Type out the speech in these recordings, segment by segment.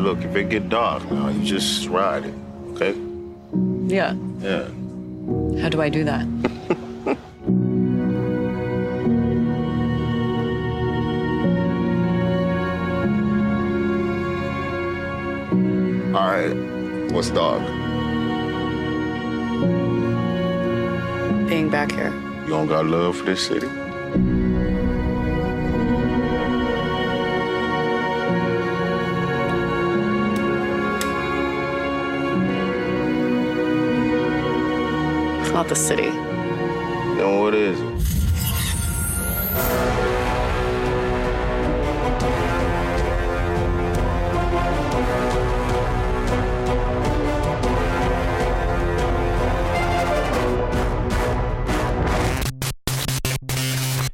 look, if it get dark now, you just ride it, okay? Yeah. Yeah. How do I do that? All right. What's dark? Being back here. You don't got love for this city? Not the city. Then what is it?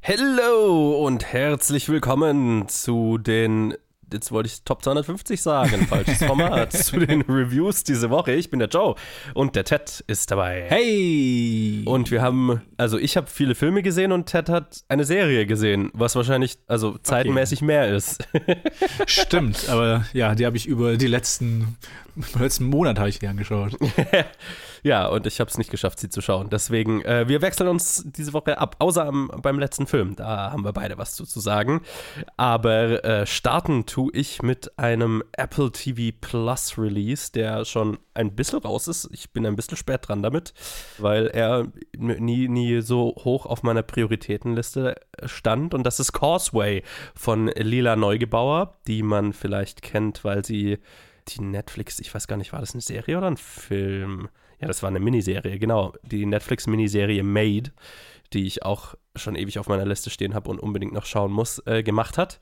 Hello und herzlich willkommen zu den, jetzt wollte ich Top 250 sagen, falsches Format, zu den Reviews diese Woche. Ich bin der Joe und der Ted ist dabei. Hey! Und wir haben, also ich habe viele Filme gesehen und Ted hat eine Serie gesehen, was wahrscheinlich, also zeitmäßig mehr ist. Stimmt, aber ja, die habe ich über die letzten, den letzten Monat habe ich die angeschaut. ja, und ich habe es nicht geschafft, sie zu schauen. Deswegen, äh, wir wechseln uns diese Woche ab, außer am, beim letzten Film. Da haben wir beide was zu, zu sagen. Aber äh, starten tue ich mit einem Apple TV Plus Release, der schon ein bisschen raus ist. Ich bin ein bisschen spät dran damit, weil er nie, nie so hoch auf meiner Prioritätenliste stand. Und das ist Causeway von Lila Neugebauer, die man vielleicht kennt, weil sie die Netflix, ich weiß gar nicht, war das eine Serie oder ein Film? Ja, das war eine Miniserie, genau. Die Netflix-Miniserie Made, die ich auch schon ewig auf meiner Liste stehen habe und unbedingt noch schauen muss, äh, gemacht hat.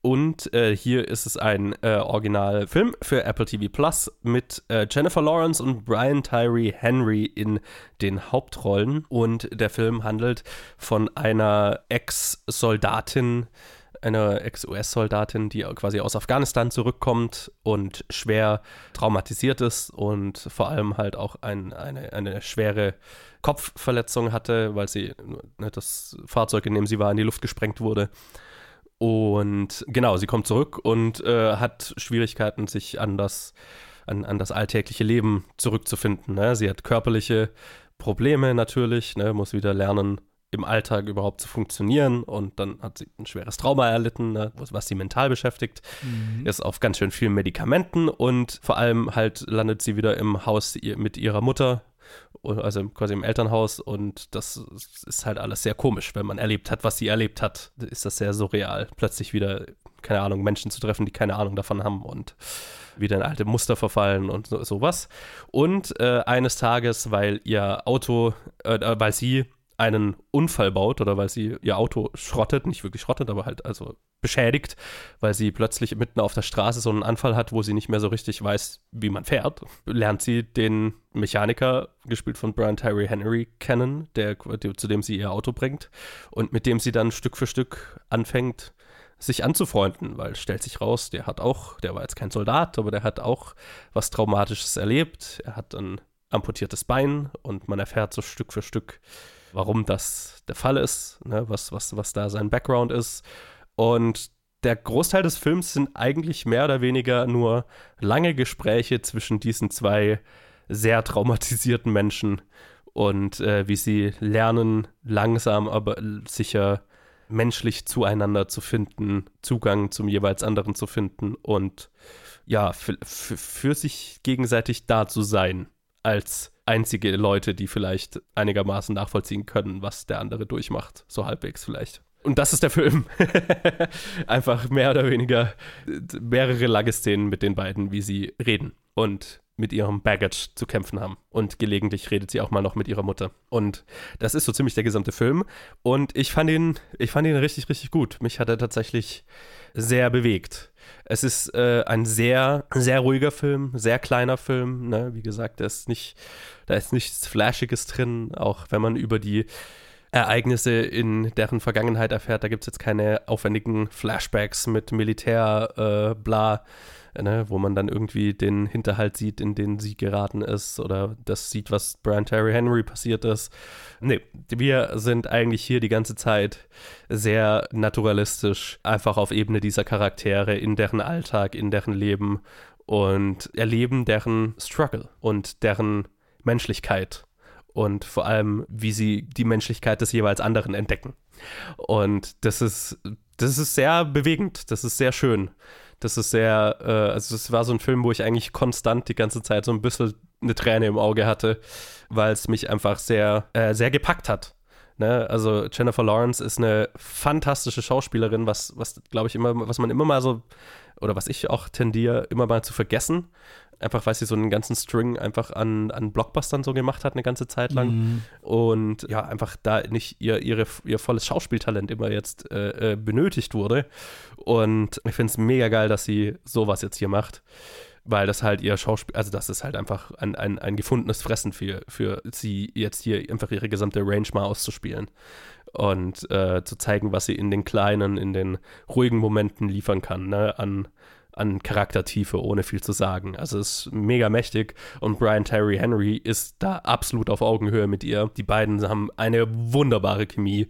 Und äh, hier ist es ein äh, Originalfilm für Apple TV Plus mit äh, Jennifer Lawrence und Brian Tyree Henry in den Hauptrollen. Und der Film handelt von einer Ex-Soldatin, einer Ex-US-Soldatin, die quasi aus Afghanistan zurückkommt und schwer traumatisiert ist und vor allem halt auch ein, eine, eine schwere Kopfverletzung hatte, weil sie ne, das Fahrzeug, in dem sie war, in die Luft gesprengt wurde. Und genau, sie kommt zurück und äh, hat Schwierigkeiten, sich an das, an, an das alltägliche Leben zurückzufinden. Ne? Sie hat körperliche Probleme natürlich, ne? muss wieder lernen, im Alltag überhaupt zu funktionieren und dann hat sie ein schweres Trauma erlitten, ne, was sie mental beschäftigt, mhm. ist auf ganz schön vielen Medikamenten und vor allem halt landet sie wieder im Haus mit ihrer Mutter, also quasi im Elternhaus und das ist halt alles sehr komisch, wenn man erlebt hat, was sie erlebt hat, ist das sehr surreal, plötzlich wieder, keine Ahnung, Menschen zu treffen, die keine Ahnung davon haben und wieder in alte Muster verfallen und so, sowas. Und äh, eines Tages, weil ihr Auto, äh, weil sie einen Unfall baut oder weil sie ihr Auto schrottet, nicht wirklich schrottet, aber halt also beschädigt, weil sie plötzlich mitten auf der Straße so einen Anfall hat, wo sie nicht mehr so richtig weiß, wie man fährt, lernt sie den Mechaniker, gespielt von Brian Tyree Henry, kennen, der, zu dem sie ihr Auto bringt und mit dem sie dann Stück für Stück anfängt, sich anzufreunden, weil stellt sich raus, der hat auch, der war jetzt kein Soldat, aber der hat auch was Traumatisches erlebt. Er hat ein amputiertes Bein und man erfährt so Stück für Stück, warum das der Fall ist, ne, was, was, was da sein Background ist. Und der Großteil des Films sind eigentlich mehr oder weniger nur lange Gespräche zwischen diesen zwei sehr traumatisierten Menschen und äh, wie sie lernen, langsam aber sicher menschlich zueinander zu finden, Zugang zum jeweils anderen zu finden und ja, für, sich gegenseitig da zu sein als einzige Leute, die vielleicht einigermaßen nachvollziehen können, was der andere durchmacht. So halbwegs vielleicht. Und das ist der Film. Einfach mehr oder weniger mehrere lange Szenen mit den beiden, wie sie reden und mit ihrem Baggage zu kämpfen haben. Und gelegentlich redet sie auch mal noch mit ihrer Mutter. Und das ist so ziemlich der gesamte Film. Und ich fand ihn, ich fand ihn richtig, richtig gut. Mich hat er tatsächlich sehr bewegt. Es ist äh, ein sehr, sehr ruhiger Film, sehr kleiner Film. Ne? Wie gesagt, da ist, nicht, da ist nichts Flashiges drin, auch wenn man über die Ereignisse in deren Vergangenheit erfährt. Da gibt es jetzt keine aufwendigen Flashbacks mit Militär, äh, bla ne, wo man dann irgendwie den Hinterhalt sieht, in den sie geraten ist oder das sieht, was Brian Terry Henry passiert ist. Nee, wir sind eigentlich hier die ganze Zeit sehr naturalistisch, einfach auf Ebene dieser Charaktere, in deren Alltag, in deren Leben und erleben deren Struggle und deren Menschlichkeit und vor allem, wie sie die Menschlichkeit des jeweils anderen entdecken. Und das ist, das ist sehr bewegend, das ist sehr schön. Das ist sehr, äh, also es war so ein Film, wo ich eigentlich konstant die ganze Zeit so ein bisschen eine Träne im Auge hatte, weil es mich einfach sehr, äh, sehr gepackt hat. Ne? Also Jennifer Lawrence ist eine fantastische Schauspielerin, was, was glaube ich immer, was man immer mal so, oder was ich auch tendiere, immer mal zu vergessen. Einfach weil sie so einen ganzen String einfach an, an Blockbustern so gemacht hat, eine ganze Zeit lang. Mhm. Und ja, einfach da nicht ihr, ihre, ihr volles Schauspieltalent immer jetzt äh, äh, benötigt wurde. Und ich finde es mega geil, dass sie sowas jetzt hier macht weil das halt ihr Schauspiel, also das ist halt einfach ein, ein, ein gefundenes Fressen für, für sie jetzt hier einfach ihre gesamte Range mal auszuspielen und äh, zu zeigen, was sie in den kleinen, in den ruhigen Momenten liefern kann, ne, an, an Charaktertiefe, ohne viel zu sagen. Also es ist mega mächtig und Brian Terry Henry ist da absolut auf Augenhöhe mit ihr. Die beiden haben eine wunderbare Chemie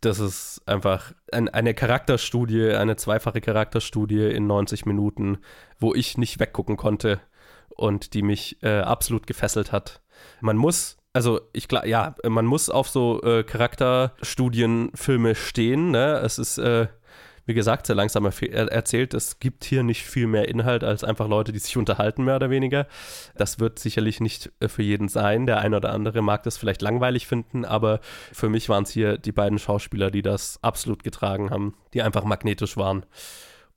das ist einfach ein, eine Charakterstudie, eine zweifache Charakterstudie in 90 Minuten, wo ich nicht weggucken konnte und die mich äh, absolut gefesselt hat. Man muss, also ich glaube, ja, man muss auf so äh, Charakterstudienfilme stehen. Ne? Es ist äh, wie gesagt, sehr langsam erzählt. Es gibt hier nicht viel mehr Inhalt als einfach Leute, die sich unterhalten, mehr oder weniger. Das wird sicherlich nicht äh, für jeden sein. Der eine oder andere mag das vielleicht langweilig finden, aber für mich waren es hier die beiden Schauspieler, die das absolut getragen haben, die einfach magnetisch waren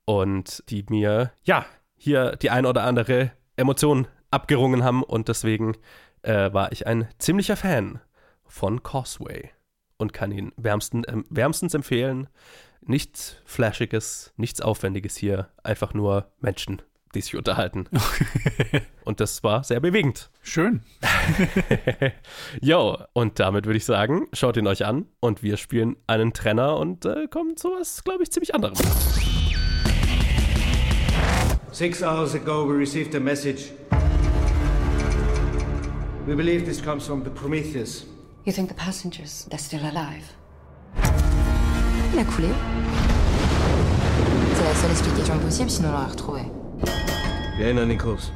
und die mir, ja, hier die ein oder andere Emotion abgerungen haben und deswegen äh, war ich ein ziemlicher Fan von Causeway und kann ihn wärmsten, äh, wärmstens empfehlen. Nichts Flashiges, nichts Aufwendiges hier, einfach nur Menschen, die sich unterhalten. und das war sehr bewegend. Schön. Jo, und damit würde ich sagen, schaut ihn euch an und wir spielen einen Trenner und äh, kommen zu was, glaube ich, ziemlich anderem. Six hours ago, we received a message. We believe this comes from the Prometheus. You think the passengers, they're still alive? Il a coulé. C'est la seule explication possible, sinon on l'aurait retrouvé. Vienna, Nichols.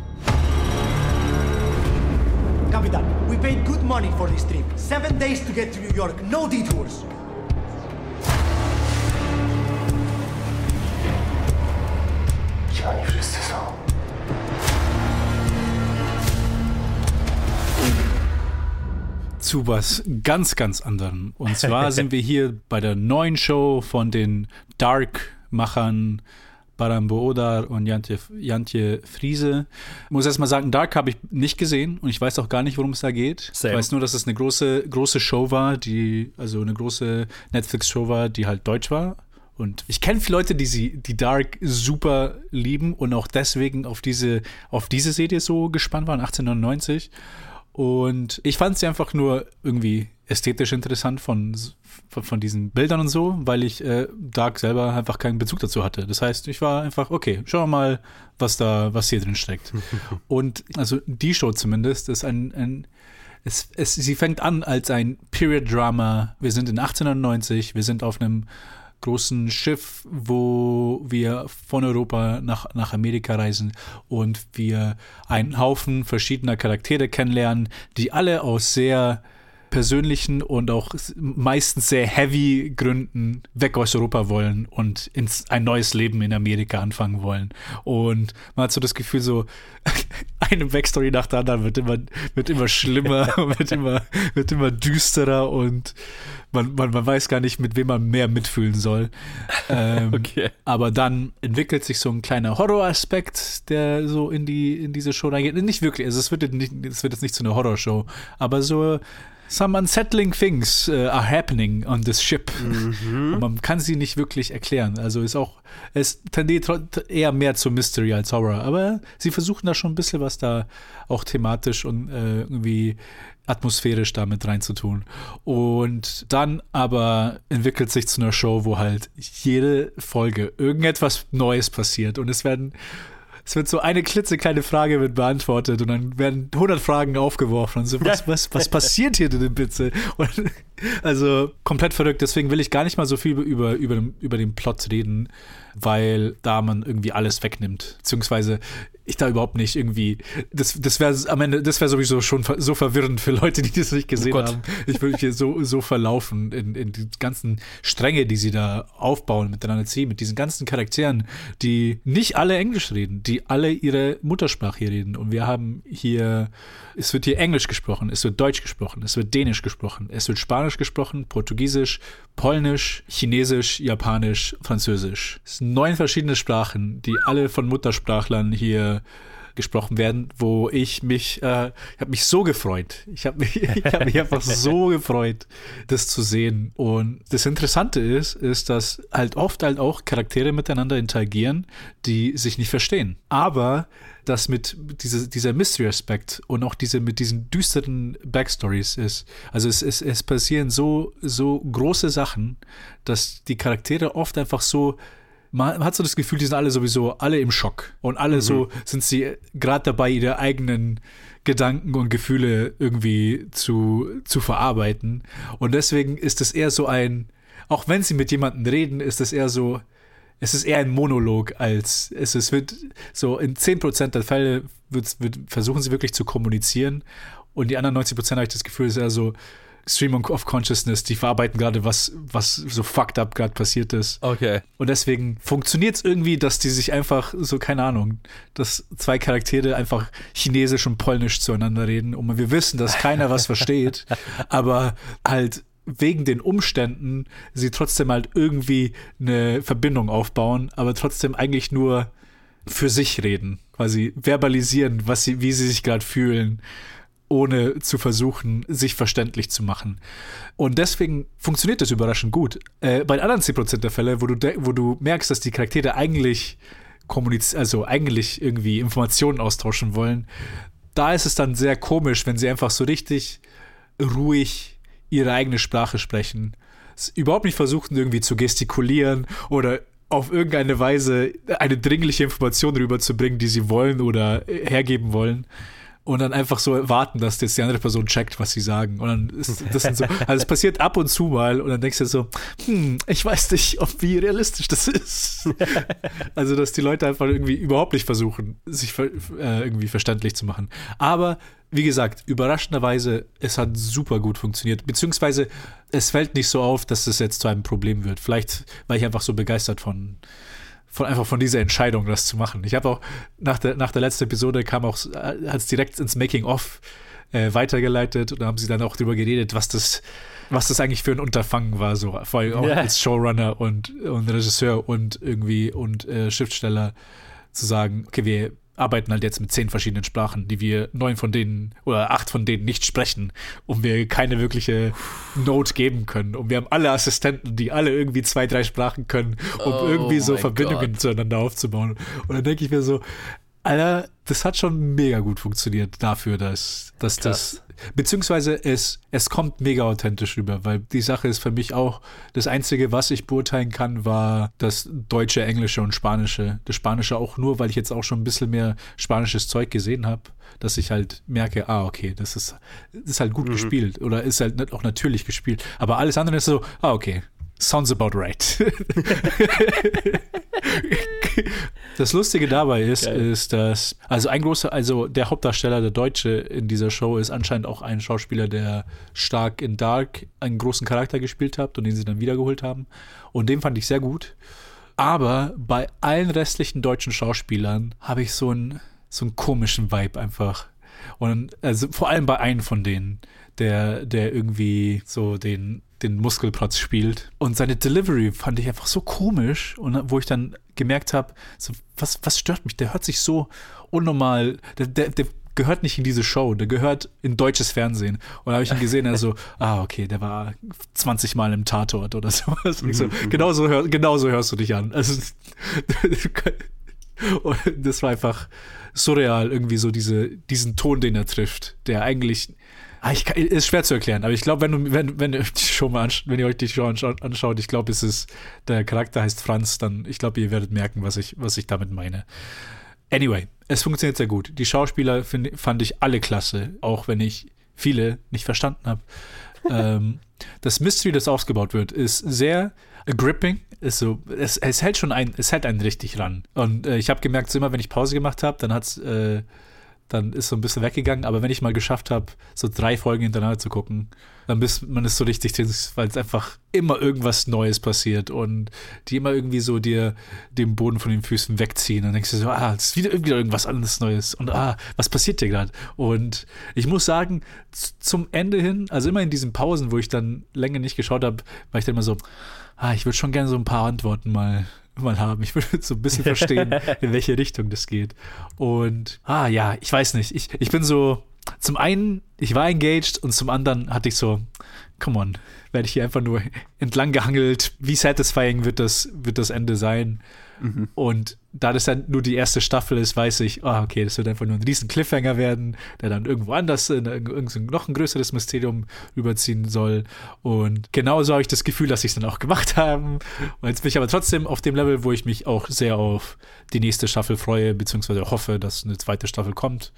Capitan, we paid good money for this trip. Seven days to get to New York, no detours. Gdzie oni wszyscy są? Zu was ganz, ganz anderem. Und zwar sind wir hier bei der neuen Show von den Dark-Machern Barambo Odar und Jantje, Jantje Friese. Ich muss erst mal sagen, Dark habe ich nicht gesehen und ich weiß auch gar nicht, worum es da geht. Same. Ich weiß nur, dass es eine große, große Show war, die, also eine große Netflix-Show war, die halt deutsch war. Und ich kenne viele Leute, die sie, die Dark super lieben und auch deswegen auf diese, auf diese Serie so gespannt waren, 1899. Und ich fand sie einfach nur irgendwie ästhetisch interessant von, von, diesen Bildern und so, weil ich äh, Dark selber einfach keinen Bezug dazu hatte. Das heißt, ich war einfach, okay, schauen wir mal, was da, was hier drin steckt. und also die Show zumindest ist ein, ein es, es, sie fängt an als ein Period-Drama. Wir sind in 1890, wir sind auf einem großen Schiff, wo wir von Europa nach, nach Amerika reisen und wir einen Haufen verschiedener Charaktere kennenlernen, die alle aus sehr persönlichen und auch meistens sehr heavy Gründen weg aus Europa wollen und ins, ein neues Leben in Amerika anfangen wollen. Und man hat so das Gefühl, so eine Backstory nach der anderen wird immer, wird immer schlimmer, wird immer, wird immer düsterer und man, man, man weiß gar nicht, mit wem man mehr mitfühlen soll. Ähm, Okay. Aber dann entwickelt sich so ein kleiner Horroraspekt, der so in die in diese Show reingeht. Nicht wirklich, also es wird, jetzt nicht, es wird jetzt nicht zu einer Horrorshow, aber so some unsettling things uh, are happening on this ship. Und man kann sie nicht wirklich erklären. Also ist auch, es tendiert eher mehr zu Mystery als Horror. Aber sie versuchen da schon ein bisschen was da auch thematisch und äh, irgendwie atmosphärisch damit reinzutun. Und dann aber entwickelt sich zu einer Show, wo halt jede Folge irgendetwas Neues passiert und es werden es wird so eine klitzekleine Frage wird beantwortet und dann werden 100 Fragen aufgeworfen und so, was, was, was passiert hier denn bitte? Und, also komplett verrückt, deswegen will ich gar nicht mal so viel über, über, über den Plot reden, weil da man irgendwie alles wegnimmt. Beziehungsweise ich da überhaupt nicht irgendwie, das, das wäre am Ende, das wäre sowieso schon so verwirrend für Leute, die das nicht gesehen Gott. haben. Ich würde mich hier so, so verlaufen in, in die ganzen Stränge, die sie da aufbauen, miteinander ziehen, mit diesen ganzen Charakteren, die nicht alle Englisch reden, die alle ihre Muttersprache hier reden. Und wir haben hier, es wird hier Englisch gesprochen, es wird Deutsch gesprochen, es wird Dänisch gesprochen, es wird Spanisch gesprochen, Portugiesisch, Polnisch, Chinesisch, Japanisch, Französisch. Es neun verschiedene Sprachen, die alle von Muttersprachlern hier gesprochen werden, wo ich mich, äh, ich habe mich so gefreut. Ich habe mich, ich hab mich einfach so gefreut, das zu sehen. Und das Interessante ist, ist, dass halt oft halt auch Charaktere miteinander interagieren, die sich nicht verstehen. Aber das mit diese, dieser Mystery-Aspekt und auch diese mit diesen düsteren Backstories ist. Also es, es, es passieren so, so große Sachen, dass die Charaktere oft einfach so man hat so das Gefühl, die sind alle sowieso alle im Schock. Und alle so sind sie gerade dabei, ihre eigenen Gedanken und Gefühle irgendwie zu, zu verarbeiten. Und deswegen ist es eher so ein, auch wenn sie mit jemandem reden, ist es eher so, es ist eher ein Monolog als es, es wird so in 10% der Fälle wird, wird, versuchen sie wirklich zu kommunizieren und die anderen 90% habe ich das Gefühl, ist eher so Stream of Consciousness, die verarbeiten gerade, was, was so fucked up gerade passiert ist. Okay. Und deswegen funktioniert es irgendwie, dass die sich einfach, so keine Ahnung, dass zwei Charaktere einfach Chinesisch und Polnisch zueinander reden und wir wissen, dass keiner was versteht, aber halt wegen den Umständen sie trotzdem halt irgendwie eine Verbindung aufbauen, aber trotzdem eigentlich nur für sich reden, quasi verbalisieren, was sie, wie sie sich gerade fühlen ohne zu versuchen, sich verständlich zu machen. Und deswegen funktioniert das überraschend gut. Äh, bei anderen 10% der Fälle, wo du, wo du merkst, dass die Charaktere eigentlich kommunizieren, also eigentlich irgendwie Informationen austauschen wollen, da ist es dann sehr komisch, wenn sie einfach so richtig ruhig ihre eigene Sprache sprechen. Überhaupt nicht versuchen, irgendwie zu gestikulieren oder auf irgendeine Weise eine dringliche Information rüberzubringen, die sie wollen oder äh, hergeben wollen. Und dann einfach so warten, dass jetzt die andere Person checkt, was sie sagen. Und dann ist das sind so, also es passiert ab und zu mal und dann denkst du so, hm, ich weiß nicht, ob wie realistisch das ist. also, dass die Leute einfach irgendwie überhaupt nicht versuchen, sich äh, irgendwie verständlich zu machen. Aber wie gesagt, überraschenderweise, es hat super gut funktioniert. Beziehungsweise es fällt nicht so auf, dass es jetzt zu einem Problem wird. Vielleicht war ich einfach so begeistert von, von einfach von dieser Entscheidung, das zu machen. Ich habe auch nach der, nach der letzten Episode kam auch, äh, hat es direkt ins Making-of äh, weitergeleitet und da haben sie dann auch drüber geredet, was das, was das eigentlich für ein Unterfangen war, so vor allem auch Ja. als Showrunner und, und Regisseur und irgendwie und äh, Schriftsteller zu sagen, okay, wir arbeiten halt jetzt mit zehn verschiedenen Sprachen, die wir neun von denen oder acht von denen nicht sprechen und wir keine wirkliche Note geben können. Und wir haben alle Assistenten, die alle irgendwie zwei, drei Sprachen können, um Oh irgendwie so Verbindungen Gott. zueinander aufzubauen. Und dann denke ich mir so, Alter, das hat schon mega gut funktioniert dafür, dass, dass das. Beziehungsweise es, es kommt mega authentisch rüber, weil die Sache ist für mich auch, das Einzige, was ich beurteilen kann, war das Deutsche, Englische und Spanische. Das Spanische auch nur, weil ich jetzt auch schon ein bisschen mehr spanisches Zeug gesehen habe, dass ich halt merke, ah, okay, das ist, das ist halt gut gespielt oder ist halt nicht auch natürlich gespielt. Aber alles andere ist so, ah, okay, sounds about right. Das Lustige dabei ist, Geil. ist, dass, also ein großer, also der Hauptdarsteller, der Deutsche in dieser Show ist anscheinend auch ein Schauspieler, der stark in Dark einen großen Charakter gespielt hat und den sie dann wiedergeholt haben. Und den fand ich sehr gut. Aber bei allen restlichen deutschen Schauspielern habe ich so einen, so einen komischen Vibe einfach. Und also vor allem bei einem von denen, der, der irgendwie so den, den Muskelprotz spielt. Und seine Delivery fand ich einfach so komisch. Und wo ich dann gemerkt habe, so, was, was stört mich? Der hört sich so unnormal, der, der, der gehört nicht in diese Show, der gehört in deutsches Fernsehen. Und da habe ich ihn gesehen, er so, ah, okay, der war 20 Mal im Tatort oder sowas. Und so, genau, so hör, genau so hörst du dich an. Also, das war einfach surreal, irgendwie so diese, diesen Ton, den er trifft, der eigentlich. Ah, ich kann, ist schwer zu erklären, aber ich glaube, wenn, du- wenn, wenn, ihr euch die Show mal anschaut, wenn ihr euch die Show anschaut, ich glaube, es ist, der Charakter heißt Franz, dann, ich glaube, ihr werdet merken, was ich, was ich damit meine. Anyway, es funktioniert sehr gut. Die Schauspieler find, fand ich alle klasse, auch wenn ich viele nicht verstanden habe. ähm, das Mystery, das aufgebaut wird, ist sehr gripping. ist so, es, es hält schon ein, es hält einen richtig ran. Und äh, ich habe gemerkt, so immer wenn ich Pause gemacht habe, dann hat's, äh, dann ist so ein bisschen weggegangen. Aber wenn ich mal geschafft habe, so drei Folgen hintereinander zu gucken, dann bist man ist so richtig weil es einfach immer irgendwas Neues passiert und die immer irgendwie so dir den Boden von den Füßen wegziehen. Dann denkst du so, ah, es ist wieder, wieder irgendwas anderes Neues und ah, was passiert dir gerade? Und ich muss sagen, zum Ende hin, also immer in diesen Pausen, wo ich dann länger nicht geschaut habe, war ich dann immer so, ah, ich würde schon gerne so ein paar Antworten mal mal haben. Ich würde so ein bisschen verstehen, in welche Richtung das geht. Und ah ja, ich weiß nicht. Ich, ich bin so, zum einen, ich war engaged und zum anderen hatte ich so, come on, werde ich hier einfach nur entlang gehangelt. Wie satisfying wird das, wird das Ende sein? Und da das dann nur die erste Staffel ist, weiß ich, ah, okay, das wird einfach nur ein riesen Cliffhanger werden, der dann irgendwo anders in irgend so ein noch ein größeres Mysterium überziehen soll. Und genauso habe ich das Gefühl, dass sie es dann auch gemacht haben. Und jetzt bin ich aber trotzdem auf dem Level, wo ich mich auch sehr auf die nächste Staffel freue, beziehungsweise hoffe, dass eine zweite Staffel kommt.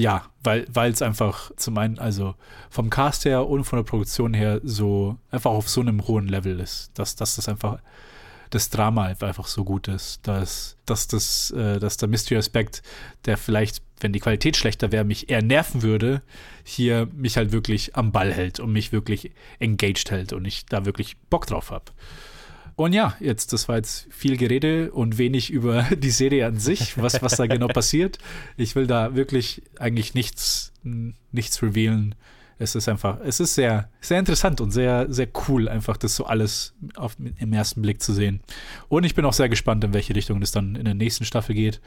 Ja, weil es einfach zum einen, also vom Cast her und von der Produktion her so einfach auf so einem hohen Level ist, dass, dass das einfach das Drama einfach so gut ist, dass, dass, das, äh, dass der Mystery-Aspekt, der vielleicht, wenn die Qualität schlechter wäre, mich eher nerven würde, hier mich halt wirklich am Ball hält und mich wirklich engaged hält und ich da wirklich Bock drauf habe. Und ja, jetzt, das war jetzt viel Gerede und wenig über die Serie an sich, was, was da genau passiert. Ich will da wirklich eigentlich nichts, nichts revealen. Es ist einfach, es ist sehr, sehr interessant und sehr, sehr cool, einfach das so alles auf, im ersten Blick zu sehen. Und ich bin auch sehr gespannt, in welche Richtung das dann in der nächsten Staffel geht.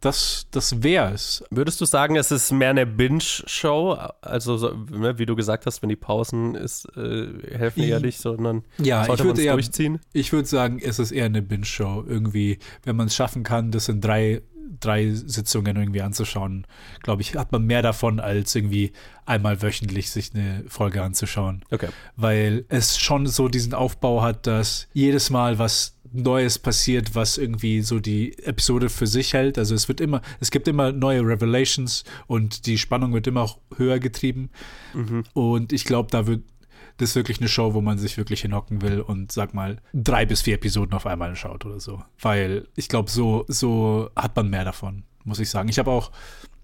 Das, das wäre es. Würdest du sagen, es ist mehr eine Binge-Show? Also, so, ne, wie du gesagt hast, wenn die Pausen ist, äh, helfen ja nicht, sondern Ja, sollte ich würde man es eher, durchziehen? ich würde sagen, es ist eher eine Binge-Show. Irgendwie, wenn man es schaffen kann, das in drei, drei Sitzungen irgendwie anzuschauen, glaube ich, hat man mehr davon, als irgendwie einmal wöchentlich sich eine Folge anzuschauen. Okay. Weil es schon so diesen Aufbau hat, dass jedes Mal was Neues passiert, was irgendwie so die Episode für sich hält. Also es wird immer, es gibt immer neue Revelations und die Spannung wird immer auch höher getrieben. Und ich glaube, da wird das ist wirklich eine Show, wo man sich wirklich hinhocken will und sag mal drei bis vier Episoden auf einmal schaut oder so. Weil ich glaube, so, so hat man mehr davon, muss ich sagen. Ich habe auch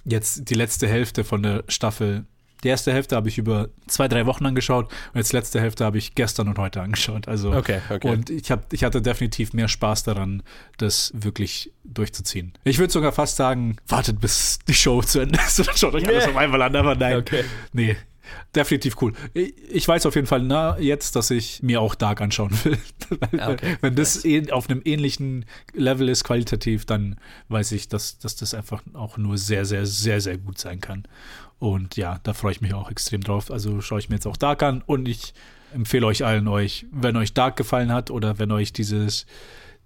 jetzt die letzte Hälfte von der Staffel. Die erste Hälfte habe ich über zwei, drei Wochen angeschaut und jetzt letzte Hälfte habe ich gestern und heute angeschaut. Also Okay, okay. und ich, hab, ich hatte definitiv mehr Spaß daran, das wirklich durchzuziehen. Ich würde sogar fast sagen, wartet bis die Show zu Ende ist und schaut euch alles auf einmal an, aber nein. Okay. Nee, definitiv cool. Ich, weiß auf jeden Fall na, jetzt, dass ich mir auch Dark anschauen will. Ah, okay. Wenn das eh auf einem ähnlichen Level ist, qualitativ, dann weiß ich, dass, dass das einfach auch nur sehr, sehr, sehr, sehr gut sein kann. Und ja, da freue ich mich auch extrem drauf. Also schaue ich mir jetzt auch Dark an und ich empfehle euch allen euch, wenn euch Dark gefallen hat oder wenn euch dieses,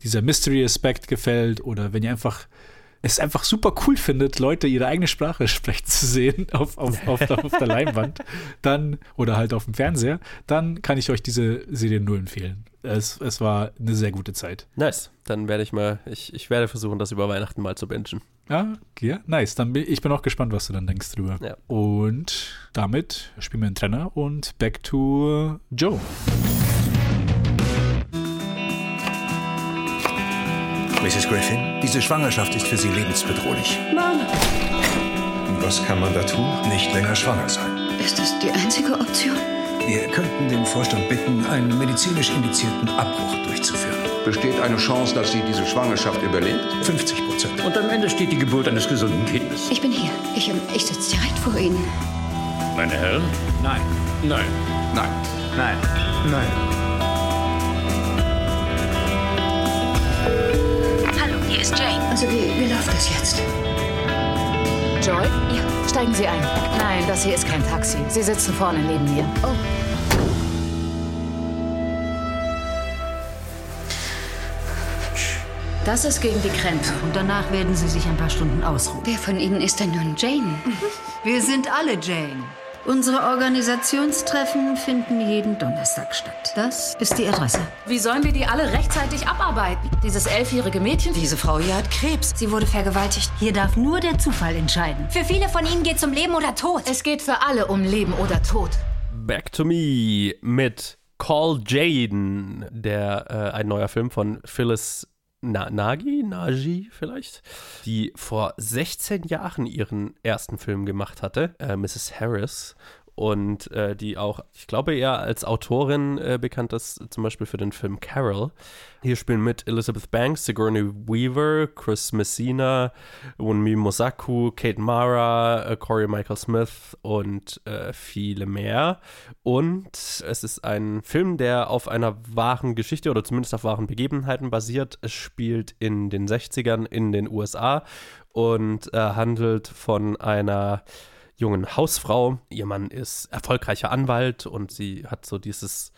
dieser Mystery-Aspekt gefällt oder wenn ihr einfach es einfach super cool findet, Leute ihre eigene Sprache sprechen zu sehen auf, auf, auf, der, auf der Leinwand, dann oder halt auf dem Fernseher, dann kann ich euch diese Serie nur empfehlen. Es, es war eine sehr gute Zeit. Nice. Dann werde ich mal, ich, ich werde versuchen, das über Weihnachten mal zu bingen. Ja, ja, nice. Dann bin, ich bin auch gespannt, was du dann denkst drüber. Ja. Und damit spielen wir einen Trenner und back to Joe. Mrs. Griffin, diese Schwangerschaft ist für Sie lebensbedrohlich. Mom, Was kann man da tun? Nicht länger schwanger sein. ist das die einzige Option? Wir könnten den Vorstand bitten, einen medizinisch indizierten Abbruch durchzuführen. Besteht eine Chance, dass sie diese Schwangerschaft überlebt? 50 Prozent. Und am Ende steht die Geburt eines gesunden Kindes. Ich bin hier. Ich, ähm, ich sitze direkt vor Ihnen. Meine Herren? Nein. Nein. Nein. Nein. Nein. Hallo, hier ist Jane. Also, wie, wie läuft das jetzt? Joy? Ja. Steigen Sie ein. Nein, das hier ist kein Taxi. Sie sitzen vorne neben mir. Oh, Das ist gegen die Krämpfe. Und danach werden Sie sich ein paar Stunden ausruhen. wer von Ihnen ist denn nun Jane? Wir sind alle Jane. Unsere Organisationstreffen finden jeden Donnerstag statt. Das ist die Adresse. Wie sollen wir die alle rechtzeitig abarbeiten? Dieses elfjährige Mädchen? Diese Frau hier hat Krebs. Sie wurde vergewaltigt. Hier darf nur der Zufall entscheiden. Für viele von ihnen geht es um Leben oder Tod. Es geht für alle um Leben oder Tod. Back to Me mit Call Jaden, der äh, ein neuer Film von Phyllis Na Nagi, Nagi vielleicht, die vor 16 Jahren ihren ersten Film gemacht hatte, äh, Mrs. Harris und äh, die auch, ich glaube, eher als Autorin äh, bekannt ist, zum Beispiel für den Film Carol. Hier spielen mit Elizabeth Banks, Sigourney Weaver, Chris Messina, Wunmi Mosaku, Kate Mara, äh, Corey Michael Smith und äh, viele mehr. Und es ist ein Film, der auf einer wahren Geschichte oder zumindest auf wahren Begebenheiten basiert. Es spielt in den 60ern in den USA und äh, handelt von einer jungen Hausfrau. Ihr Mann ist erfolgreicher Anwalt und sie hat so dieses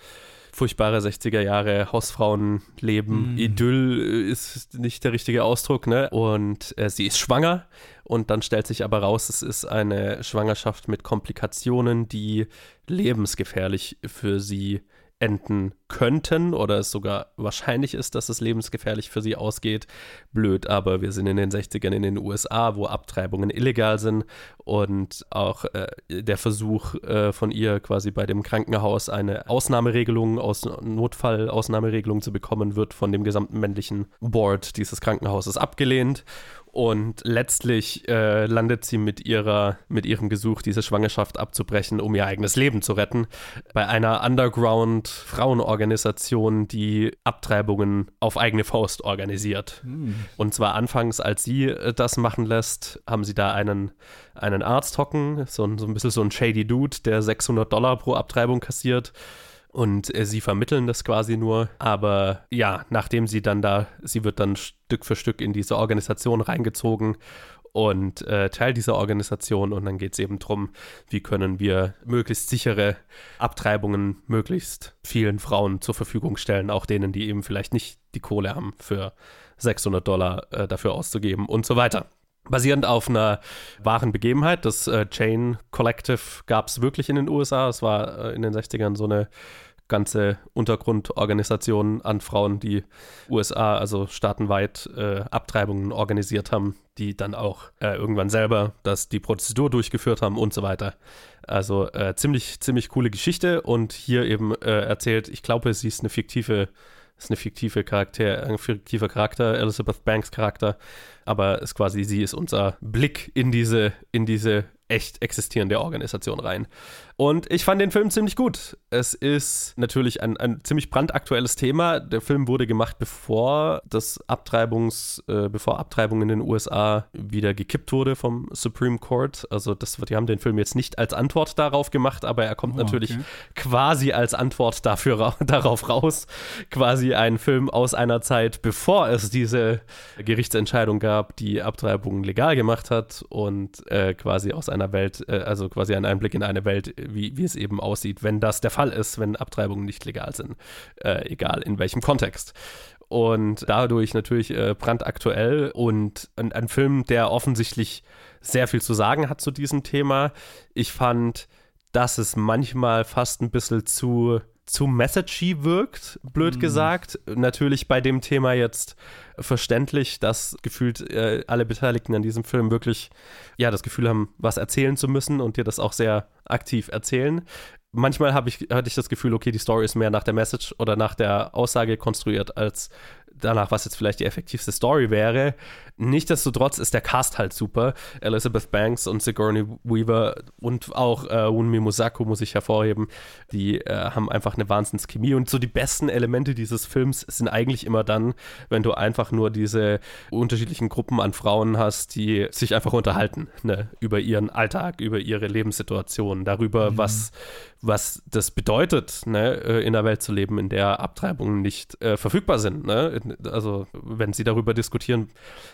furchtbare 60er Jahre Hausfrauenleben. Mm. Idyll ist nicht der richtige Ausdruck, ne? Und äh, sie ist schwanger und dann stellt sich aber raus, es ist eine Schwangerschaft mit Komplikationen, die lebensgefährlich für sie ist enden könnten oder es sogar wahrscheinlich ist, dass es lebensgefährlich für sie ausgeht. Blöd, aber wir sind in den 60ern in den USA, wo Abtreibungen illegal sind und auch äh, der Versuch äh, von ihr quasi bei dem Krankenhaus eine Ausnahmeregelung, aus Notfall-Ausnahmeregelung zu bekommen, wird von dem gesamten männlichen Board dieses Krankenhauses abgelehnt. Und letztlich äh, landet sie mit, ihrer, mit ihrem Gesuch, diese Schwangerschaft abzubrechen, um ihr eigenes Leben zu retten, bei einer Underground-Frauenorganisation, die Abtreibungen auf eigene Faust organisiert. Mhm. Und zwar anfangs, als sie äh, das machen lässt, haben sie da einen, einen Arzt hocken, so, so ein bisschen so ein shady Dude, der 600 Dollar pro Abtreibung kassiert und äh, sie vermitteln das quasi nur. Aber ja, nachdem sie dann da, sie wird dann Stück für Stück in diese Organisation reingezogen und äh, Teil dieser Organisation und dann geht es eben darum, wie können wir möglichst sichere Abtreibungen möglichst vielen Frauen zur Verfügung stellen, auch denen, die eben vielleicht nicht die Kohle haben für 600 Dollar äh, dafür auszugeben und so weiter. Basierend auf einer wahren Begebenheit. Das äh, Chain Collective gab es wirklich in den USA. Es war äh, in den 60ern so eine ganze Untergrundorganisation an Frauen, die USA, also staatenweit, äh, Abtreibungen organisiert haben, die dann auch äh, irgendwann selber das, die Prozedur durchgeführt haben und so weiter. Also äh, ziemlich, ziemlich coole Geschichte und hier eben äh, erzählt, ich glaube, sie ist eine fiktive ist eine fiktive Charakter, ein fiktiver Charakter, Elizabeth Banks Charakter, aber ist quasi, sie ist unser Blick in diese, in diese echt existierende Organisation rein. Und ich fand den Film ziemlich gut. Es ist natürlich ein, ein ziemlich brandaktuelles Thema. Der Film wurde gemacht, bevor das Abtreibungs, äh, bevor Abtreibung in den USA wieder gekippt wurde vom Supreme Court. Also das, die haben den Film jetzt nicht als Antwort darauf gemacht, aber er kommt oh, natürlich okay. quasi als Antwort dafür darauf raus. Quasi ein Film aus einer Zeit, bevor es diese Gerichtsentscheidung gab, die Abtreibung legal gemacht hat und äh, quasi aus einer Welt, äh, also quasi ein Einblick in eine Welt, wie, wie es eben aussieht, wenn das der Fall ist, wenn Abtreibungen nicht legal sind, äh, egal in welchem Kontext. Und dadurch natürlich äh, brandaktuell und ein, ein Film, der offensichtlich sehr viel zu sagen hat zu diesem Thema. Ich fand, dass es manchmal fast ein bisschen zu zu messagey wirkt, blöd mm. gesagt. Natürlich bei dem Thema jetzt verständlich, dass gefühlt äh, alle Beteiligten an diesem Film wirklich ja das Gefühl haben, was erzählen zu müssen und dir das auch sehr aktiv erzählen. Manchmal ich, hatte ich das Gefühl, okay, die Story ist mehr nach der Message oder nach der Aussage konstruiert, als danach, was jetzt vielleicht die effektivste Story wäre. Nichtsdestotrotz ist der Cast halt super. Elizabeth Banks und Sigourney Weaver und auch äh, Wunmi Musako muss ich hervorheben. Die äh, haben einfach eine Wahnsinnschemie und so die besten Elemente dieses Films sind eigentlich immer dann, wenn du einfach nur diese unterschiedlichen Gruppen an Frauen hast, die sich einfach unterhalten ne? über ihren Alltag, über ihre Lebenssituation, darüber, mhm. was, was das bedeutet, ne? Äh, in einer Welt zu leben, in der Abtreibungen nicht äh, verfügbar sind. Ne? Also wenn sie darüber diskutieren,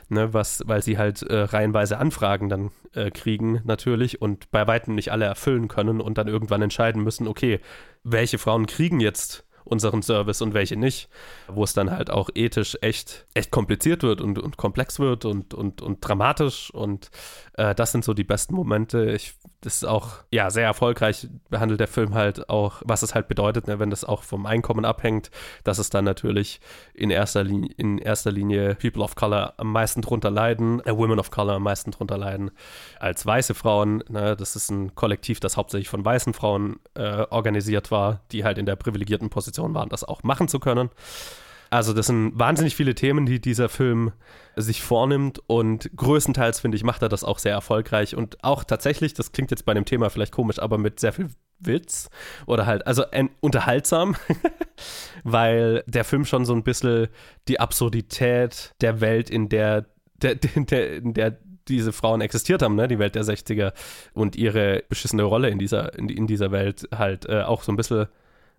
ne, was, weil sie halt äh, reihenweise Anfragen dann äh, kriegen natürlich und bei weitem nicht alle erfüllen können und dann irgendwann entscheiden müssen, okay, welche Frauen kriegen jetzt unseren Service und welche nicht, wo es dann halt auch ethisch echt, echt kompliziert wird und, und komplex wird und, und, und dramatisch und äh, das sind so die besten Momente. Ich, ist auch, ja, sehr erfolgreich behandelt der Film halt auch, was es halt bedeutet, ne, wenn das auch vom Einkommen abhängt, dass es dann natürlich in erster Linie, in erster Linie People of Color am meisten drunter leiden, äh, Women of Color am meisten drunter leiden als weiße Frauen. Ne, das ist ein Kollektiv, das hauptsächlich von weißen Frauen äh, organisiert war, die halt in der privilegierten Position waren, das auch machen zu können. Also das sind wahnsinnig viele Themen, die dieser Film sich vornimmt und größtenteils, finde ich, macht er das auch sehr erfolgreich und auch tatsächlich, das klingt jetzt bei dem Thema vielleicht komisch, aber mit sehr viel Witz oder halt, also unterhaltsam, weil der Film schon so ein bisschen die Absurdität der Welt, in der, der, der, in der diese Frauen existiert haben, ne? die Welt der 60er und ihre beschissene Rolle in dieser, in, in dieser Welt halt äh, auch so ein bisschen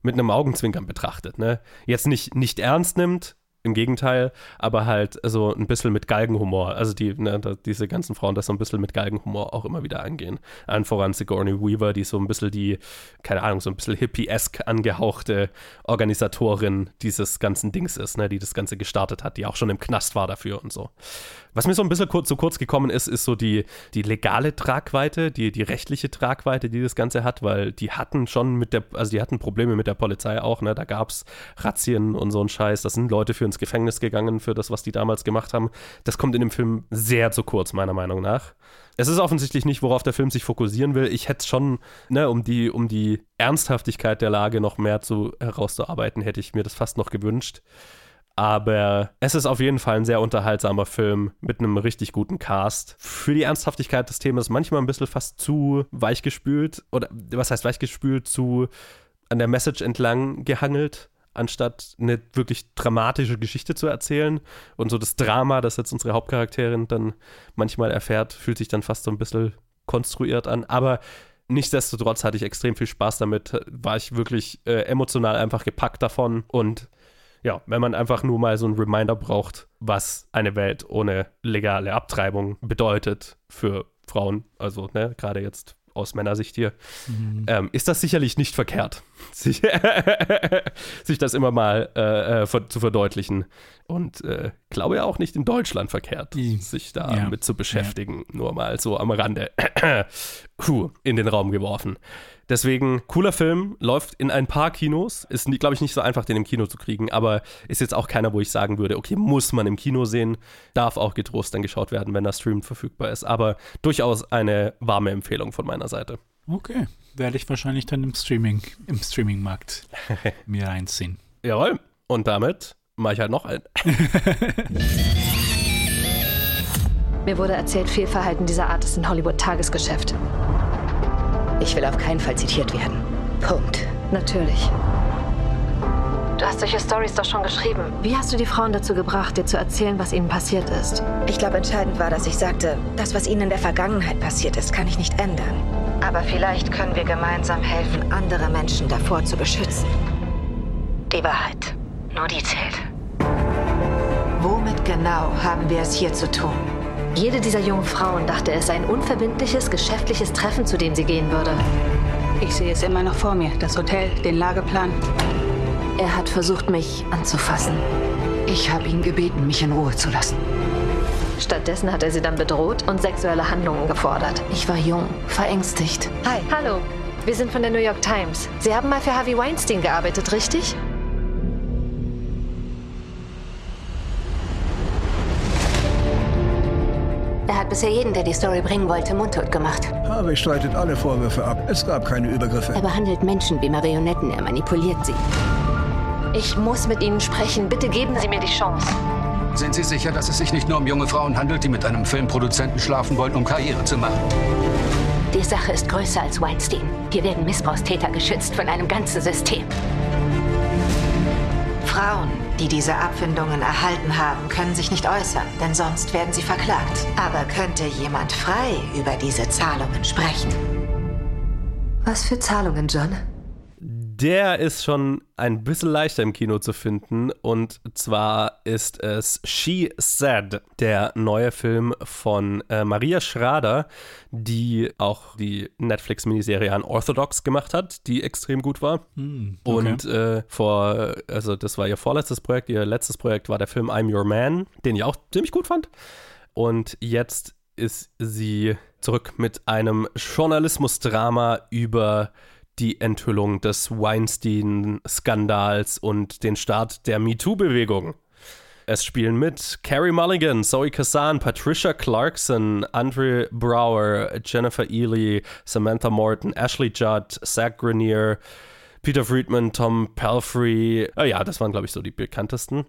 mit einem Augenzwinkern betrachtet. Ne? Jetzt nicht, nicht ernst nimmt, im Gegenteil, aber halt so ein bisschen mit Galgenhumor. Also die, ne, diese ganzen Frauen das so ein bisschen mit Galgenhumor auch immer wieder angehen. Allen voran Sigourney Weaver, die so ein bisschen die, keine Ahnung, so ein bisschen hippie-esque angehauchte Organisatorin dieses ganzen Dings ist, ne, die das Ganze gestartet hat, die auch schon im Knast war dafür und so. Was mir so ein bisschen kurz, zu kurz gekommen ist, ist so die, die legale Tragweite, die, die rechtliche Tragweite, die das Ganze hat, weil die hatten schon mit der, also die hatten Probleme mit der Polizei auch, ne? Da gab es Razzien und so ein Scheiß. Da sind Leute für ins Gefängnis gegangen für das, was die damals gemacht haben. Das kommt in dem Film sehr zu kurz, meiner Meinung nach. Es ist offensichtlich nicht, worauf der Film sich fokussieren will. Ich hätte schon, ne, um die, um die Ernsthaftigkeit der Lage noch mehr zu herauszuarbeiten, hätte ich mir das fast noch gewünscht. Aber es ist auf jeden Fall ein sehr unterhaltsamer Film mit einem richtig guten Cast. Für die Ernsthaftigkeit des Themas manchmal ein bisschen fast zu weichgespült. Oder was heißt weichgespült? Zu an der Message entlang gehangelt anstatt eine wirklich dramatische Geschichte zu erzählen. Und so das Drama, das jetzt unsere Hauptcharakterin dann manchmal erfährt, fühlt sich dann fast so ein bisschen konstruiert an. Aber nichtsdestotrotz hatte ich extrem viel Spaß damit, war ich wirklich äh, emotional einfach gepackt davon und ja, wenn man einfach nur mal so einen Reminder braucht, was eine Welt ohne legale Abtreibung bedeutet für Frauen, also ne, gerade jetzt aus Männersicht hier, mhm. ähm, ist das sicherlich nicht verkehrt, sich, sich das immer mal äh, äh zu verdeutlichen. Und äh, glaube ja auch nicht in Deutschland verkehrt, mhm. sich da ja. mit zu beschäftigen. Ja. Nur mal so am Rande in den Raum geworfen. Deswegen, cooler Film, läuft in ein paar Kinos. Ist, glaube ich, nicht so einfach, den im Kino zu kriegen, aber ist jetzt auch keiner, wo ich sagen würde, okay, muss man im Kino sehen. Darf auch getrost dann geschaut werden, wenn das Stream verfügbar ist. Aber durchaus eine warme Empfehlung von meiner Seite. Okay, werde ich wahrscheinlich dann im Streaming, im Streaming-Markt mir reinziehen. Jawohl. Und damit mache ich halt noch einen. Mir wurde erzählt, Fehlverhalten dieser Art ist in Hollywood Tagesgeschäft. Ich will auf keinen Fall zitiert werden. Punkt. Natürlich. Du hast solche Stories doch schon geschrieben. Wie hast du die Frauen dazu gebracht, dir zu erzählen, was ihnen passiert ist? Ich glaube, entscheidend war, dass ich sagte, das, was ihnen in der Vergangenheit passiert ist, kann ich nicht ändern. Aber vielleicht können wir gemeinsam helfen, andere Menschen davor zu beschützen. Die Wahrheit. Nur die zählt. Womit genau haben wir es hier zu tun? Jede dieser jungen Frauen dachte, es sei ein unverbindliches, geschäftliches Treffen, zu dem sie gehen würde. Ich sehe es immer noch vor mir. Das Hotel, den Lageplan. Er hat versucht, mich anzufassen. Ich habe ihn gebeten, mich in Ruhe zu lassen. Stattdessen hat er sie dann bedroht und sexuelle Handlungen gefordert. Ich war jung, verängstigt. Hi. Hallo. Wir sind von der New York Times. Sie haben mal für Harvey Weinstein gearbeitet, richtig? Hat bisher jeden, der die Story bringen wollte, mundtot gemacht. Harvey streitet alle Vorwürfe ab. Es gab keine Übergriffe. Er behandelt Menschen wie Marionetten. Er manipuliert sie. Ich muss mit Ihnen sprechen. Bitte geben Sie mir die Chance. Sind Sie sicher, dass es sich nicht nur um junge Frauen handelt, die mit einem Filmproduzenten schlafen wollen, um Karriere zu machen? Die Sache ist größer als Weinstein. Hier werden Missbrauchstäter geschützt von einem ganzen System. Frauen, die diese Abfindungen erhalten haben, können sich nicht äußern, denn sonst werden sie verklagt. Aber könnte jemand frei über diese Zahlungen sprechen? Was für Zahlungen, John? Der ist schon ein bisschen leichter im Kino zu finden. Und zwar ist es She Said, der neue Film von äh, Maria Schrader, die auch die Netflix-Miniserie Unorthodox gemacht hat, die extrem gut war. Hm, okay. Und äh, vor, also das war ihr vorletztes Projekt. Ihr letztes Projekt war der Film I'm Your Man, den ich auch ziemlich gut fand. Und jetzt ist sie zurück mit einem Journalismusdrama über die Enthüllung des Weinstein-Skandals und den Start der MeToo-Bewegung. Es spielen mit Carrie Mulligan, Zoe Kazan, Patricia Clarkson, Andre Brower, Jennifer Ely, Samantha Morton, Ashley Judd, Zach Grenier, Peter Friedman, Tom Pelfrey. Ah ja, das waren, glaube ich, so die bekanntesten.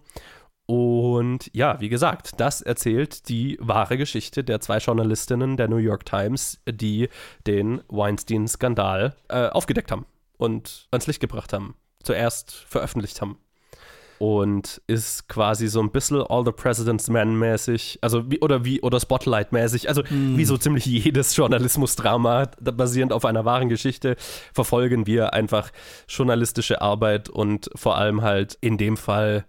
Und ja, wie gesagt, das erzählt die wahre Geschichte der zwei Journalistinnen der New York Times, die den Weinstein-Skandal äh, aufgedeckt haben und ans Licht gebracht haben, zuerst veröffentlicht haben. Und ist quasi so ein bisschen All the President's Men mäßig, also wie, oder wie, oder Spotlight mäßig, also mm. wie so ziemlich jedes Journalismusdrama, basierend auf einer wahren Geschichte, verfolgen wir einfach journalistische Arbeit und vor allem halt in dem Fall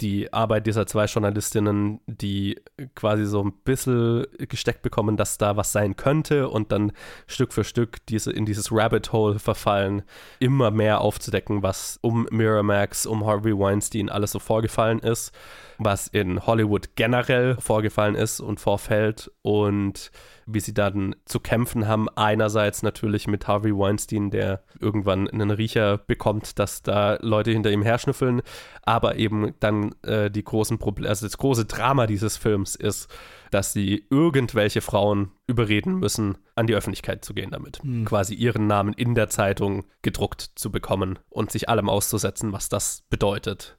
die Arbeit dieser zwei Journalistinnen, die quasi so ein bisschen gesteckt bekommen, dass da was sein könnte und dann Stück für Stück diese, in dieses Rabbit Hole verfallen, immer mehr aufzudecken, was um Miramax, um Harvey Weinstein alles so vorgefallen ist, was in Hollywood generell vorgefallen ist und vorfällt und wie sie dann zu kämpfen haben. Einerseits natürlich mit Harvey Weinstein, der irgendwann einen Riecher bekommt, dass da Leute hinter ihm herschnüffeln, aber eben dann äh, die großen Probleme, also das große Drama dieses Films ist, dass sie irgendwelche Frauen überreden müssen, an die Öffentlichkeit zu gehen damit. Mhm. Quasi ihren Namen in der Zeitung gedruckt zu bekommen und sich allem auszusetzen, was das bedeutet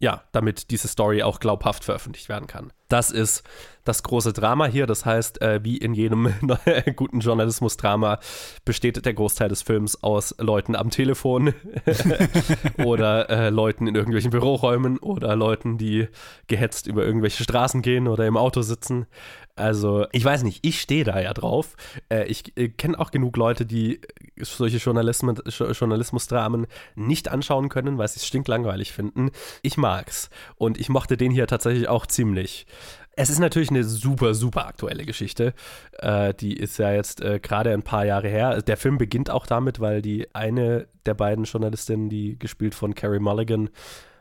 ja, damit diese Story auch glaubhaft veröffentlicht werden kann. Das ist das große Drama hier. Das heißt, äh, wie in jedem guten Journalismusdrama besteht der Großteil des Films aus Leuten am Telefon oder äh, Leuten in irgendwelchen Büroräumen oder Leuten, die gehetzt über irgendwelche Straßen gehen oder im Auto sitzen. Also, ich weiß nicht, ich stehe da ja drauf. Äh, ich äh, kenne auch genug Leute, die solche Journalismus, Journalismusdramen nicht anschauen können, weil sie es stinklangweilig finden. Ich mag's. Und ich mochte den hier tatsächlich auch ziemlich. Es ist natürlich eine super, super aktuelle Geschichte. Äh, die ist ja jetzt äh, gerade ein paar Jahre her. Der Film beginnt auch damit, weil die eine der beiden Journalistinnen, die gespielt von Carrie Mulligan,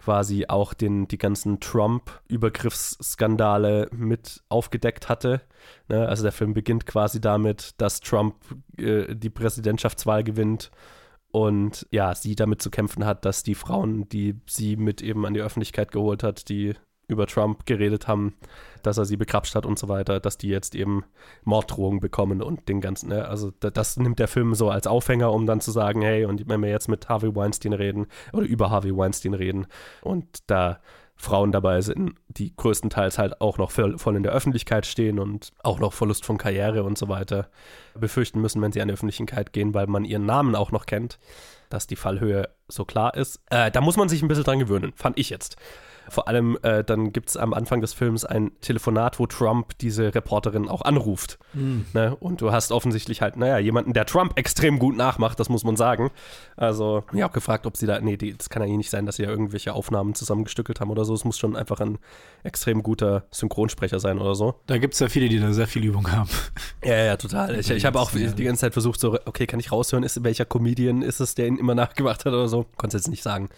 quasi auch den, die ganzen Trump-Übergriffsskandale mit aufgedeckt hatte. Ne? Also der Film beginnt quasi damit, dass Trump äh, die Präsidentschaftswahl gewinnt und ja, sie damit zu kämpfen hat, dass die Frauen, die sie mit eben an die Öffentlichkeit geholt hat, die über Trump geredet haben, dass er sie bekrapscht hat und so weiter, dass die jetzt eben Morddrohungen bekommen und den ganzen, ne? also das, das nimmt der Film so als Aufhänger, um dann zu sagen, hey, und wenn wir jetzt mit Harvey Weinstein reden oder über Harvey Weinstein reden und da Frauen dabei sind, die größtenteils halt auch noch voll in der Öffentlichkeit stehen und auch noch Verlust von Karriere und so weiter befürchten müssen, wenn sie an die Öffentlichkeit gehen, weil man ihren Namen auch noch kennt, dass die Fallhöhe so klar ist. Äh, da muss man sich ein bisschen dran gewöhnen, fand ich jetzt. Vor allem äh, dann gibt es am Anfang des Films ein Telefonat, wo Trump diese Reporterin auch anruft. Mhm. Ne? Und du hast offensichtlich halt, naja, jemanden, der Trump extrem gut nachmacht, das muss man sagen. Also, ich habe auch gefragt, ob sie da, nee, die, das kann ja eh nicht sein, dass sie ja irgendwelche Aufnahmen zusammengestückelt haben oder so. Es muss schon einfach ein extrem guter Synchronsprecher sein oder so. Da gibt es ja viele, die da sehr viel Übung haben. Ja, ja, total. Ich, ich habe auch die ganze Zeit versucht, so, okay, kann ich raushören, ist, welcher Comedian ist es, der ihn immer nachgemacht hat oder so? Konnte jetzt nicht sagen.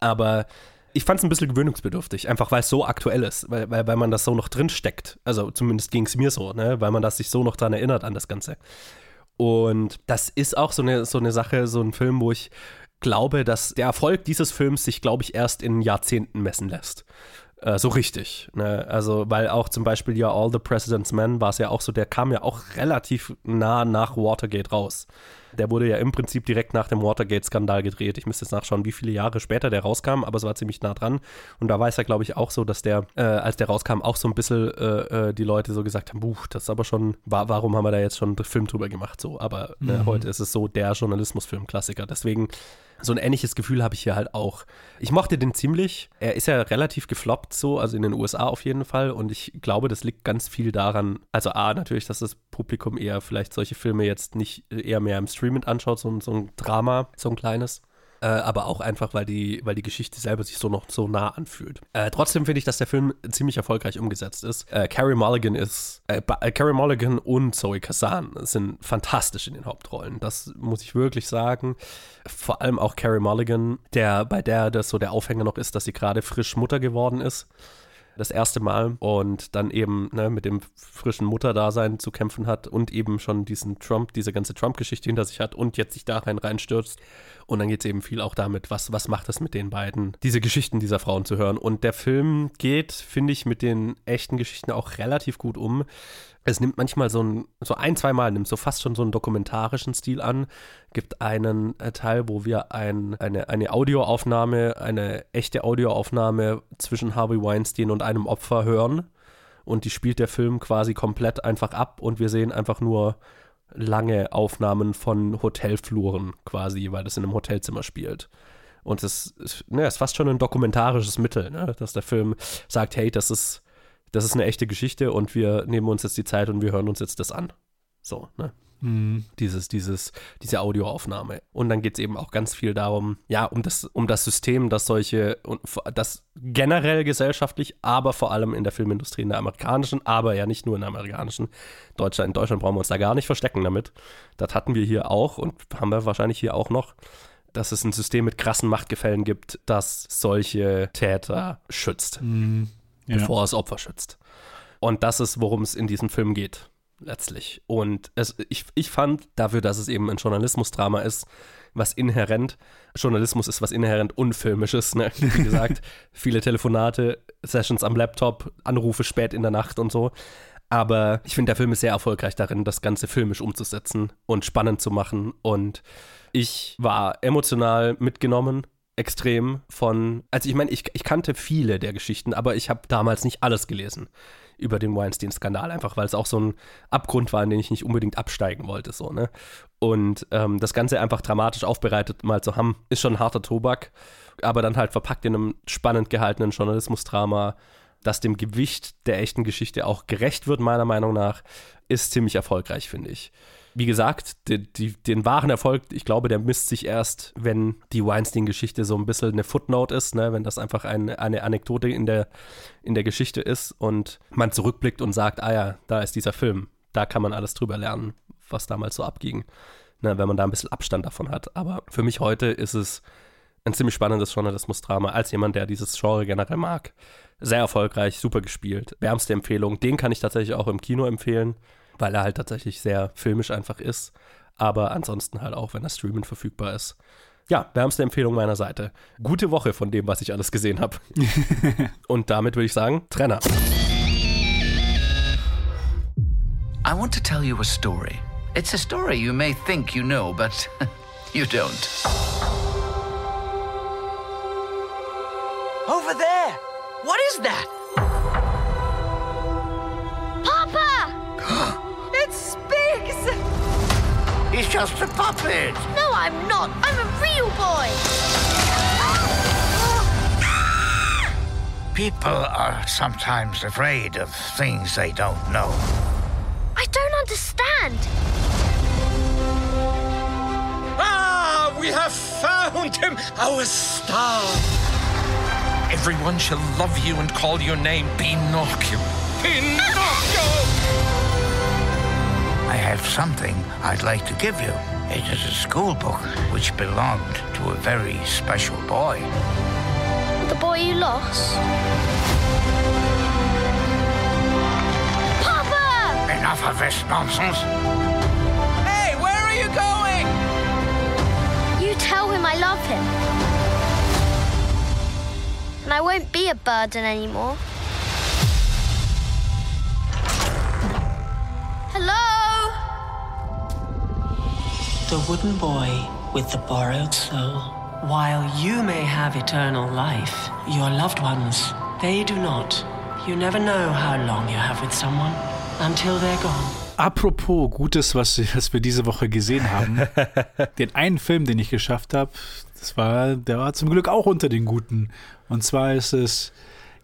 Aber ich fand es ein bisschen gewöhnungsbedürftig, einfach weil es so aktuell ist, weil, weil, weil man das so noch drin steckt. Also zumindest ging es mir so, ne? weil man das sich so noch dran erinnert an das Ganze. Und das ist auch so eine, so eine Sache, so ein Film, wo ich glaube, dass der Erfolg dieses Films sich, glaube ich, erst in Jahrzehnten messen lässt. Äh, so richtig. Ne? Also, weil auch zum Beispiel ja All the President's Men war es ja auch so, der kam ja auch relativ nah nach Watergate raus. Der wurde ja im Prinzip direkt nach dem Watergate-Skandal gedreht. Ich müsste jetzt nachschauen, wie viele Jahre später der rauskam, aber es war ziemlich nah dran. Und da war es ja, glaube ich, auch so, dass der, äh, als der rauskam, auch so ein bisschen äh, äh die Leute so gesagt haben, buch, das ist aber schon, wa warum haben wir da jetzt schon einen Film drüber gemacht? So, aber ne, mhm. heute ist es so der Journalismusfilm-Klassiker. Deswegen so ein ähnliches Gefühl habe ich hier halt auch. Ich mochte den ziemlich. Er ist ja relativ gefloppt so, also in den USA auf jeden Fall. Und ich glaube, das liegt ganz viel daran, also A, natürlich, dass das Publikum eher vielleicht solche Filme jetzt nicht eher mehr im Streaming anschaut, so, so ein Drama, so ein kleines. Äh, aber auch einfach, weil die, weil die Geschichte selber sich so noch so nah anfühlt. Äh, trotzdem finde ich, dass der Film ziemlich erfolgreich umgesetzt ist. Äh, Carrie Mulligan ist, äh, äh, Carrie Mulligan und Zoe Kazan sind fantastisch in den Hauptrollen. Das muss ich wirklich sagen. Vor allem auch Carrie Mulligan, der, bei der das so der Aufhänger noch ist, dass sie gerade frisch Mutter geworden ist. Das erste Mal und dann eben ne, mit dem frischen Mutterdasein zu kämpfen hat und eben schon diesen Trump, diese ganze Trump-Geschichte hinter sich hat und jetzt sich da rein reinstürzt. Und dann geht es eben viel auch damit, was, was macht es mit den beiden, diese Geschichten dieser Frauen zu hören. Und der Film geht, finde ich, mit den echten Geschichten auch relativ gut um es nimmt manchmal so ein, so ein, zwei Mal, nimmt so fast schon so einen dokumentarischen Stil an. Gibt einen äh, Teil, wo wir ein, eine, eine Audioaufnahme, eine echte Audioaufnahme zwischen Harvey Weinstein und einem Opfer hören. Und die spielt der Film quasi komplett einfach ab und wir sehen einfach nur lange Aufnahmen von Hotelfluren quasi, weil das in einem Hotelzimmer spielt. Und es ist, ne, ist fast schon ein dokumentarisches Mittel, ne, dass der Film sagt, hey, das ist das ist eine echte Geschichte und wir nehmen uns jetzt die Zeit und wir hören uns jetzt das an. So, ne? Mhm. Dieses, dieses, diese Audioaufnahme. Und dann geht es eben auch ganz viel darum, ja, um das, um das System, das solche, das generell gesellschaftlich, aber vor allem in der Filmindustrie, in der amerikanischen, aber ja nicht nur in der amerikanischen. Deutschland, in Deutschland brauchen wir uns da gar nicht verstecken damit. Das hatten wir hier auch und haben wir wahrscheinlich hier auch noch dass es ein System mit krassen Machtgefällen gibt, das solche Täter schützt. Mhm ja. bevor es Opfer schützt. Und das ist, worum es in diesem Film geht, letztlich. Und es, ich, ich fand dafür, dass es eben ein Journalismusdrama ist, was inhärent, Journalismus ist was inhärent Unfilmisches, ne? wie gesagt, viele Telefonate, Sessions am Laptop, Anrufe spät in der Nacht und so. Aber ich finde, der Film ist sehr erfolgreich darin, das Ganze filmisch umzusetzen und spannend zu machen. Und ich war emotional mitgenommen extrem von, also ich meine, ich, ich kannte viele der Geschichten, aber ich habe damals nicht alles gelesen über den Weinstein-Skandal, einfach weil es auch so ein Abgrund war, in den ich nicht unbedingt absteigen wollte, so, ne? Und ähm, das Ganze einfach dramatisch aufbereitet mal zu haben, ist schon ein harter Tobak, aber dann halt verpackt in einem spannend gehaltenen Journalismusdrama, das dem Gewicht der echten Geschichte auch gerecht wird, meiner Meinung nach, ist ziemlich erfolgreich, finde ich wie gesagt, die, die, den wahren Erfolg, ich glaube, der misst sich erst, wenn die Weinstein-Geschichte so ein bisschen eine Footnote ist, ne? wenn das einfach ein, eine Anekdote in der, in der Geschichte ist und man zurückblickt und sagt, ah ja, da ist dieser Film, da kann man alles drüber lernen, was damals so abging, ne? wenn man da ein bisschen Abstand davon hat. Aber für mich heute ist es ein ziemlich spannendes Journalismus-Drama, als jemand, der dieses Genre generell mag. Sehr erfolgreich, super gespielt. Wärmste Empfehlung. Den kann ich tatsächlich auch im Kino empfehlen weil er halt tatsächlich sehr filmisch einfach ist. Aber ansonsten halt auch, wenn er streamen verfügbar ist. Ja, wärmste Empfehlung meiner Seite. Gute Woche von dem, was ich alles gesehen habe. Und damit würde ich sagen, Trenner. I want to tell you a story. It's a story you may think you know, but you don't. Over there! What is that? He's just a puppet. No, I'm not. I'm a real boy. People are sometimes afraid of things they don't know. I don't understand. Ah, we have found him, our star. Everyone shall love you and call your name Pinocchio. Pinocchio! I have something I'd like to give you. It is a school book which belonged to a very special boy. The boy you lost? Papa! Enough of this nonsense. Hey, where are you going? You tell him I love him. And I won't be a burden anymore. The wooden boy with the borrowed soul. While you may have eternal life, your loved ones, they do not. You never know how long you have with someone until they're gone. Apropos Gutes, was, was wir diese Woche gesehen haben. den einen Film, den ich geschafft habe, das war, der war zum Glück auch unter den Guten. Und zwar ist es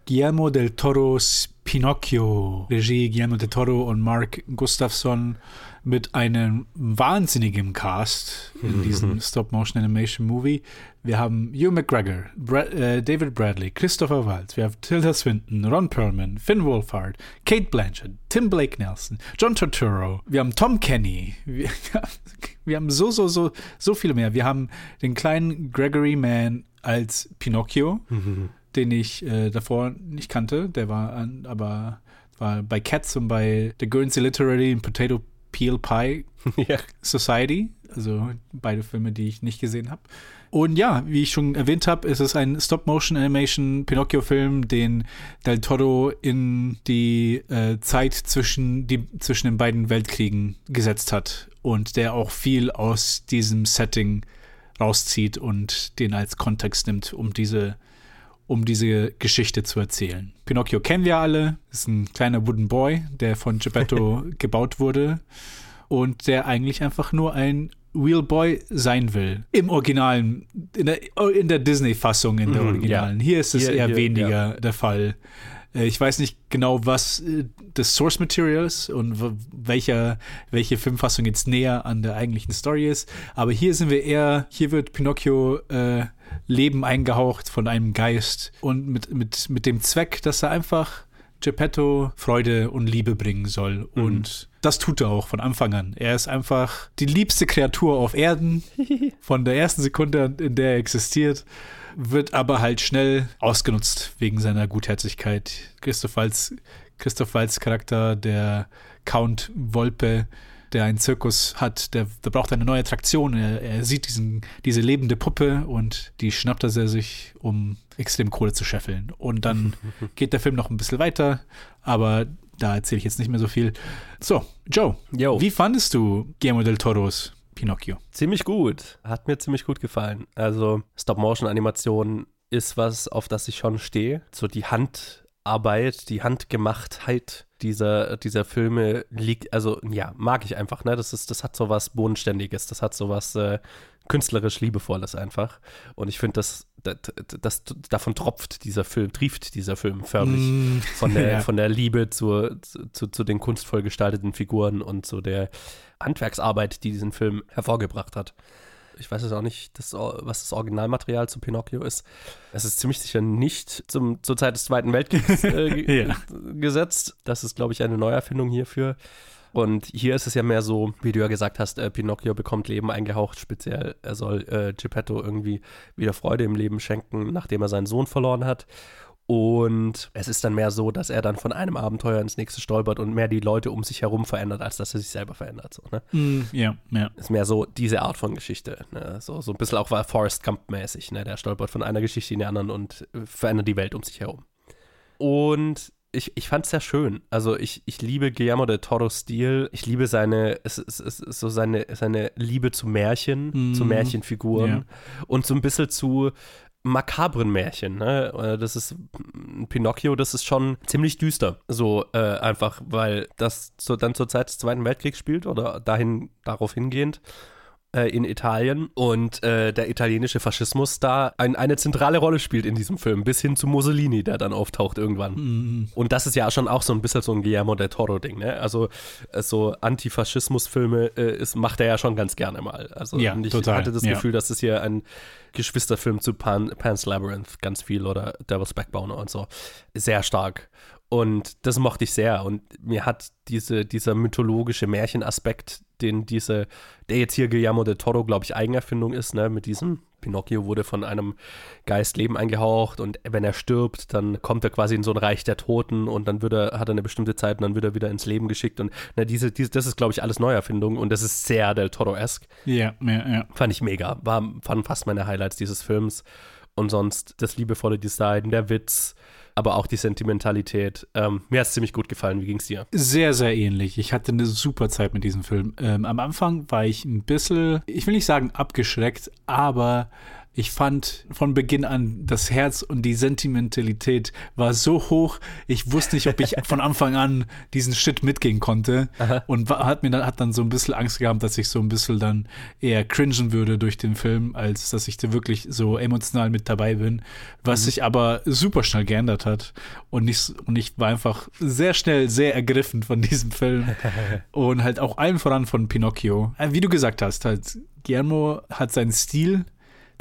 Guillermo del Toro's Pinocchio. Regie Guillermo del Toro und Mark Gustafsson mit einem wahnsinnigen Cast in mhm. diesem Stop-Motion-Animation-Movie. Wir haben Hugh McGregor, Bra äh, David Bradley, Christopher Waltz, wir haben Tilda Swinton, Ron Perlman, Finn Wolfhard, Kate Blanchett, Tim Blake Nelson, John Turturro, wir haben Tom Kenny, wir, wir haben so, so, so, so viele mehr. Wir haben den kleinen Gregory Mann als Pinocchio. Mhm den ich äh, davor nicht kannte. Der war an, aber war bei Cats und bei The Guernsey Literary and Potato Peel Pie ja. Society. Also beide Filme, die ich nicht gesehen habe. Und ja, wie ich schon erwähnt habe, ist es ein Stop-Motion-Animation-Pinocchio-Film, den Del Toro in die äh, Zeit zwischen, die, zwischen den beiden Weltkriegen gesetzt hat und der auch viel aus diesem Setting rauszieht und den als Kontext nimmt, um diese, um diese Geschichte zu erzählen. Pinocchio kennen wir alle, ist ein kleiner Wooden Boy, der von Geppetto gebaut wurde und der eigentlich einfach nur ein Wheelboy sein will. Im Originalen, in der, in der Disney-Fassung, in der Mhm, Originalen. Hier ist es Hier- eher hier, weniger ja. der Fall. Äh, Ich weiß nicht genau, was äh, das Source Material ist und welcher, welche Filmfassung jetzt näher an der eigentlichen Story ist. Aber hier sind wir eher, hier wird Pinocchio äh, Leben eingehaucht von einem Geist und mit, mit, mit dem Zweck, dass er einfach Geppetto Freude und Liebe bringen soll. Mhm. Und das tut er auch von Anfang an. Er ist einfach die liebste Kreatur auf Erden. Von der ersten Sekunde, in der er existiert, wird aber halt schnell ausgenutzt wegen seiner Gutherzigkeit. Christoph Waltz, Christoph Waltz Charakter, der Count Wolpe, der einen Zirkus hat, der, der braucht eine neue Attraktion. Er, er sieht diesen, diese lebende Puppe und die schnappt er sich, um extrem Kohle zu scheffeln. Und dann geht der Film noch ein bisschen weiter, aber da erzähle ich jetzt nicht mehr so viel. So, Joe, wie fandest du Guillermo del Toros Pinocchio? Ziemlich gut. Hat mir ziemlich gut gefallen. Also Stop-Motion-Animation ist was, auf das ich schon stehe. So die Handarbeit, die Handgemachtheit dieser, dieser Filme liegt, also ja, mag ich einfach, ne? Das ist, das hat so was Bodenständiges, das hat so was äh, künstlerisch Liebevolles einfach. Und ich finde, das, das, das, davon tropft dieser Film, trieft dieser Film förmlich Mm, von, der, ja. von der Liebe zur, zu, zu den kunstvoll gestalteten Figuren und zu der Handwerksarbeit, die diesen Film hervorgebracht hat. Ich weiß jetzt auch nicht, das, was das Originalmaterial zu Pinocchio ist. Es ist ziemlich sicher nicht zum, zur Zeit des Zweiten Weltkriegs äh, Ja. gesetzt. Das ist, glaube ich, eine Neuerfindung hierfür. Und hier ist es ja mehr so, wie du ja gesagt hast, äh, Pinocchio bekommt Leben eingehaucht. Speziell, er soll äh, Geppetto irgendwie wieder Freude im Leben schenken, nachdem er seinen Sohn verloren hat. Und es ist dann mehr so, dass er dann von einem Abenteuer ins nächste stolpert und mehr die Leute um sich herum verändert, als dass er sich selber verändert. So, ne? Mm, ja, ja. Ist mehr so diese Art von Geschichte. Ne? So, so ein bisschen auch war Forrest Gump-mäßig. Ne? Der stolpert von einer Geschichte in die anderen und äh, verändert die Welt um sich herum. Und ich, ich fand es sehr schön. Also ich, ich liebe Guillermo del Toro's Stil. Ich liebe seine, es, es, es ist so seine, seine Liebe zu Märchen, Mhm. zu Märchenfiguren Ja. und so ein bisschen zu makabren Märchen. Ne? Äh, Das ist Pinocchio, das ist schon ziemlich düster. So äh, einfach, weil das so dann zur Zeit des Zweiten Weltkriegs spielt oder dahin darauf hingehend äh, in Italien und äh, der italienische Faschismus da ein, eine zentrale Rolle spielt in diesem Film, bis hin zu Mussolini, der dann auftaucht irgendwann. Mhm. Und das ist ja schon auch so ein bisschen so ein Guillermo del Toro-Ding, ne? Also äh, so Antifaschismus-Filme äh, ist, macht er ja schon ganz gerne mal. Also Ja, ich total, hatte das ja. Gefühl, dass es hier ein Geschwisterfilm zu Pan, Pan's Labyrinth ganz viel oder Devil's Backbone und so. Sehr stark. Und das mochte ich sehr. Und mir hat diese, dieser mythologische Märchenaspekt, den diese, der jetzt hier Guillermo del Toro, glaube ich, Eigenerfindung ist, ne, mit diesem Pinocchio wurde von einem Geist Leben eingehaucht und wenn er stirbt, dann kommt er quasi in so ein Reich der Toten und dann wird er, hat er eine bestimmte Zeit und dann wird er wieder ins Leben geschickt und ne, diese, diese, das ist, glaube ich, alles Neuerfindung und das ist sehr del Toro-esque. Ja, ja, ja. Fand ich mega. War, waren fast meine Highlights dieses Films. Und sonst das liebevolle Design, der Witz, aber auch die Sentimentalität. Ähm, mir hat es ziemlich gut gefallen. Wie ging's dir? Sehr, sehr ähnlich. Ich hatte eine super Zeit mit diesem Film. Ähm, am Anfang war ich ein bisschen, ich will nicht sagen abgeschreckt, aber ich fand von Beginn an, das Herz und die Sentimentalität war so hoch, ich wusste nicht, ob ich von Anfang an diesen Shit mitgehen konnte. Und wa- hat mir dann, hat dann so ein bisschen Angst gehabt, dass ich so ein bisschen dann eher cringen würde durch den Film, als dass ich da wirklich so emotional mit dabei bin. Was Mhm. sich aber super schnell geändert hat. Und ich, und ich war einfach sehr schnell sehr ergriffen von diesem Film. und halt auch allen voran von Pinocchio. Äh, Wie du gesagt hast, halt, Guillermo hat seinen Stil,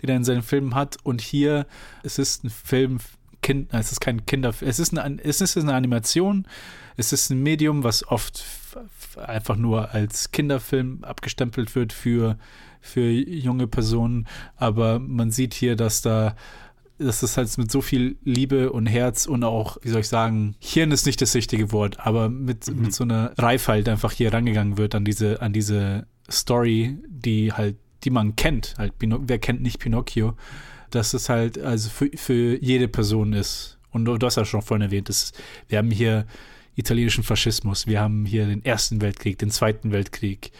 den er in seinen Filmen hat. Und hier, es ist ein Film, kind, es ist kein Kinder, es ist eine, es ist eine Animation, es ist ein Medium, was oft einfach nur als Kinderfilm abgestempelt wird für, für junge Personen. Aber man sieht hier, dass da dass das halt mit so viel Liebe und Herz und auch, wie soll ich sagen, Hirn ist nicht das richtige Wort, aber mit, Mhm. mit so einer Reifheit einfach hier rangegangen wird an diese, an diese Story, die halt, die man kennt. Halt, wer kennt nicht Pinocchio? Dass es halt also für, für jede Person ist. Und du, hast ja schon vorhin erwähnt, dass wir haben hier italienischen Faschismus, wir haben hier den Ersten Weltkrieg, den Zweiten Weltkrieg,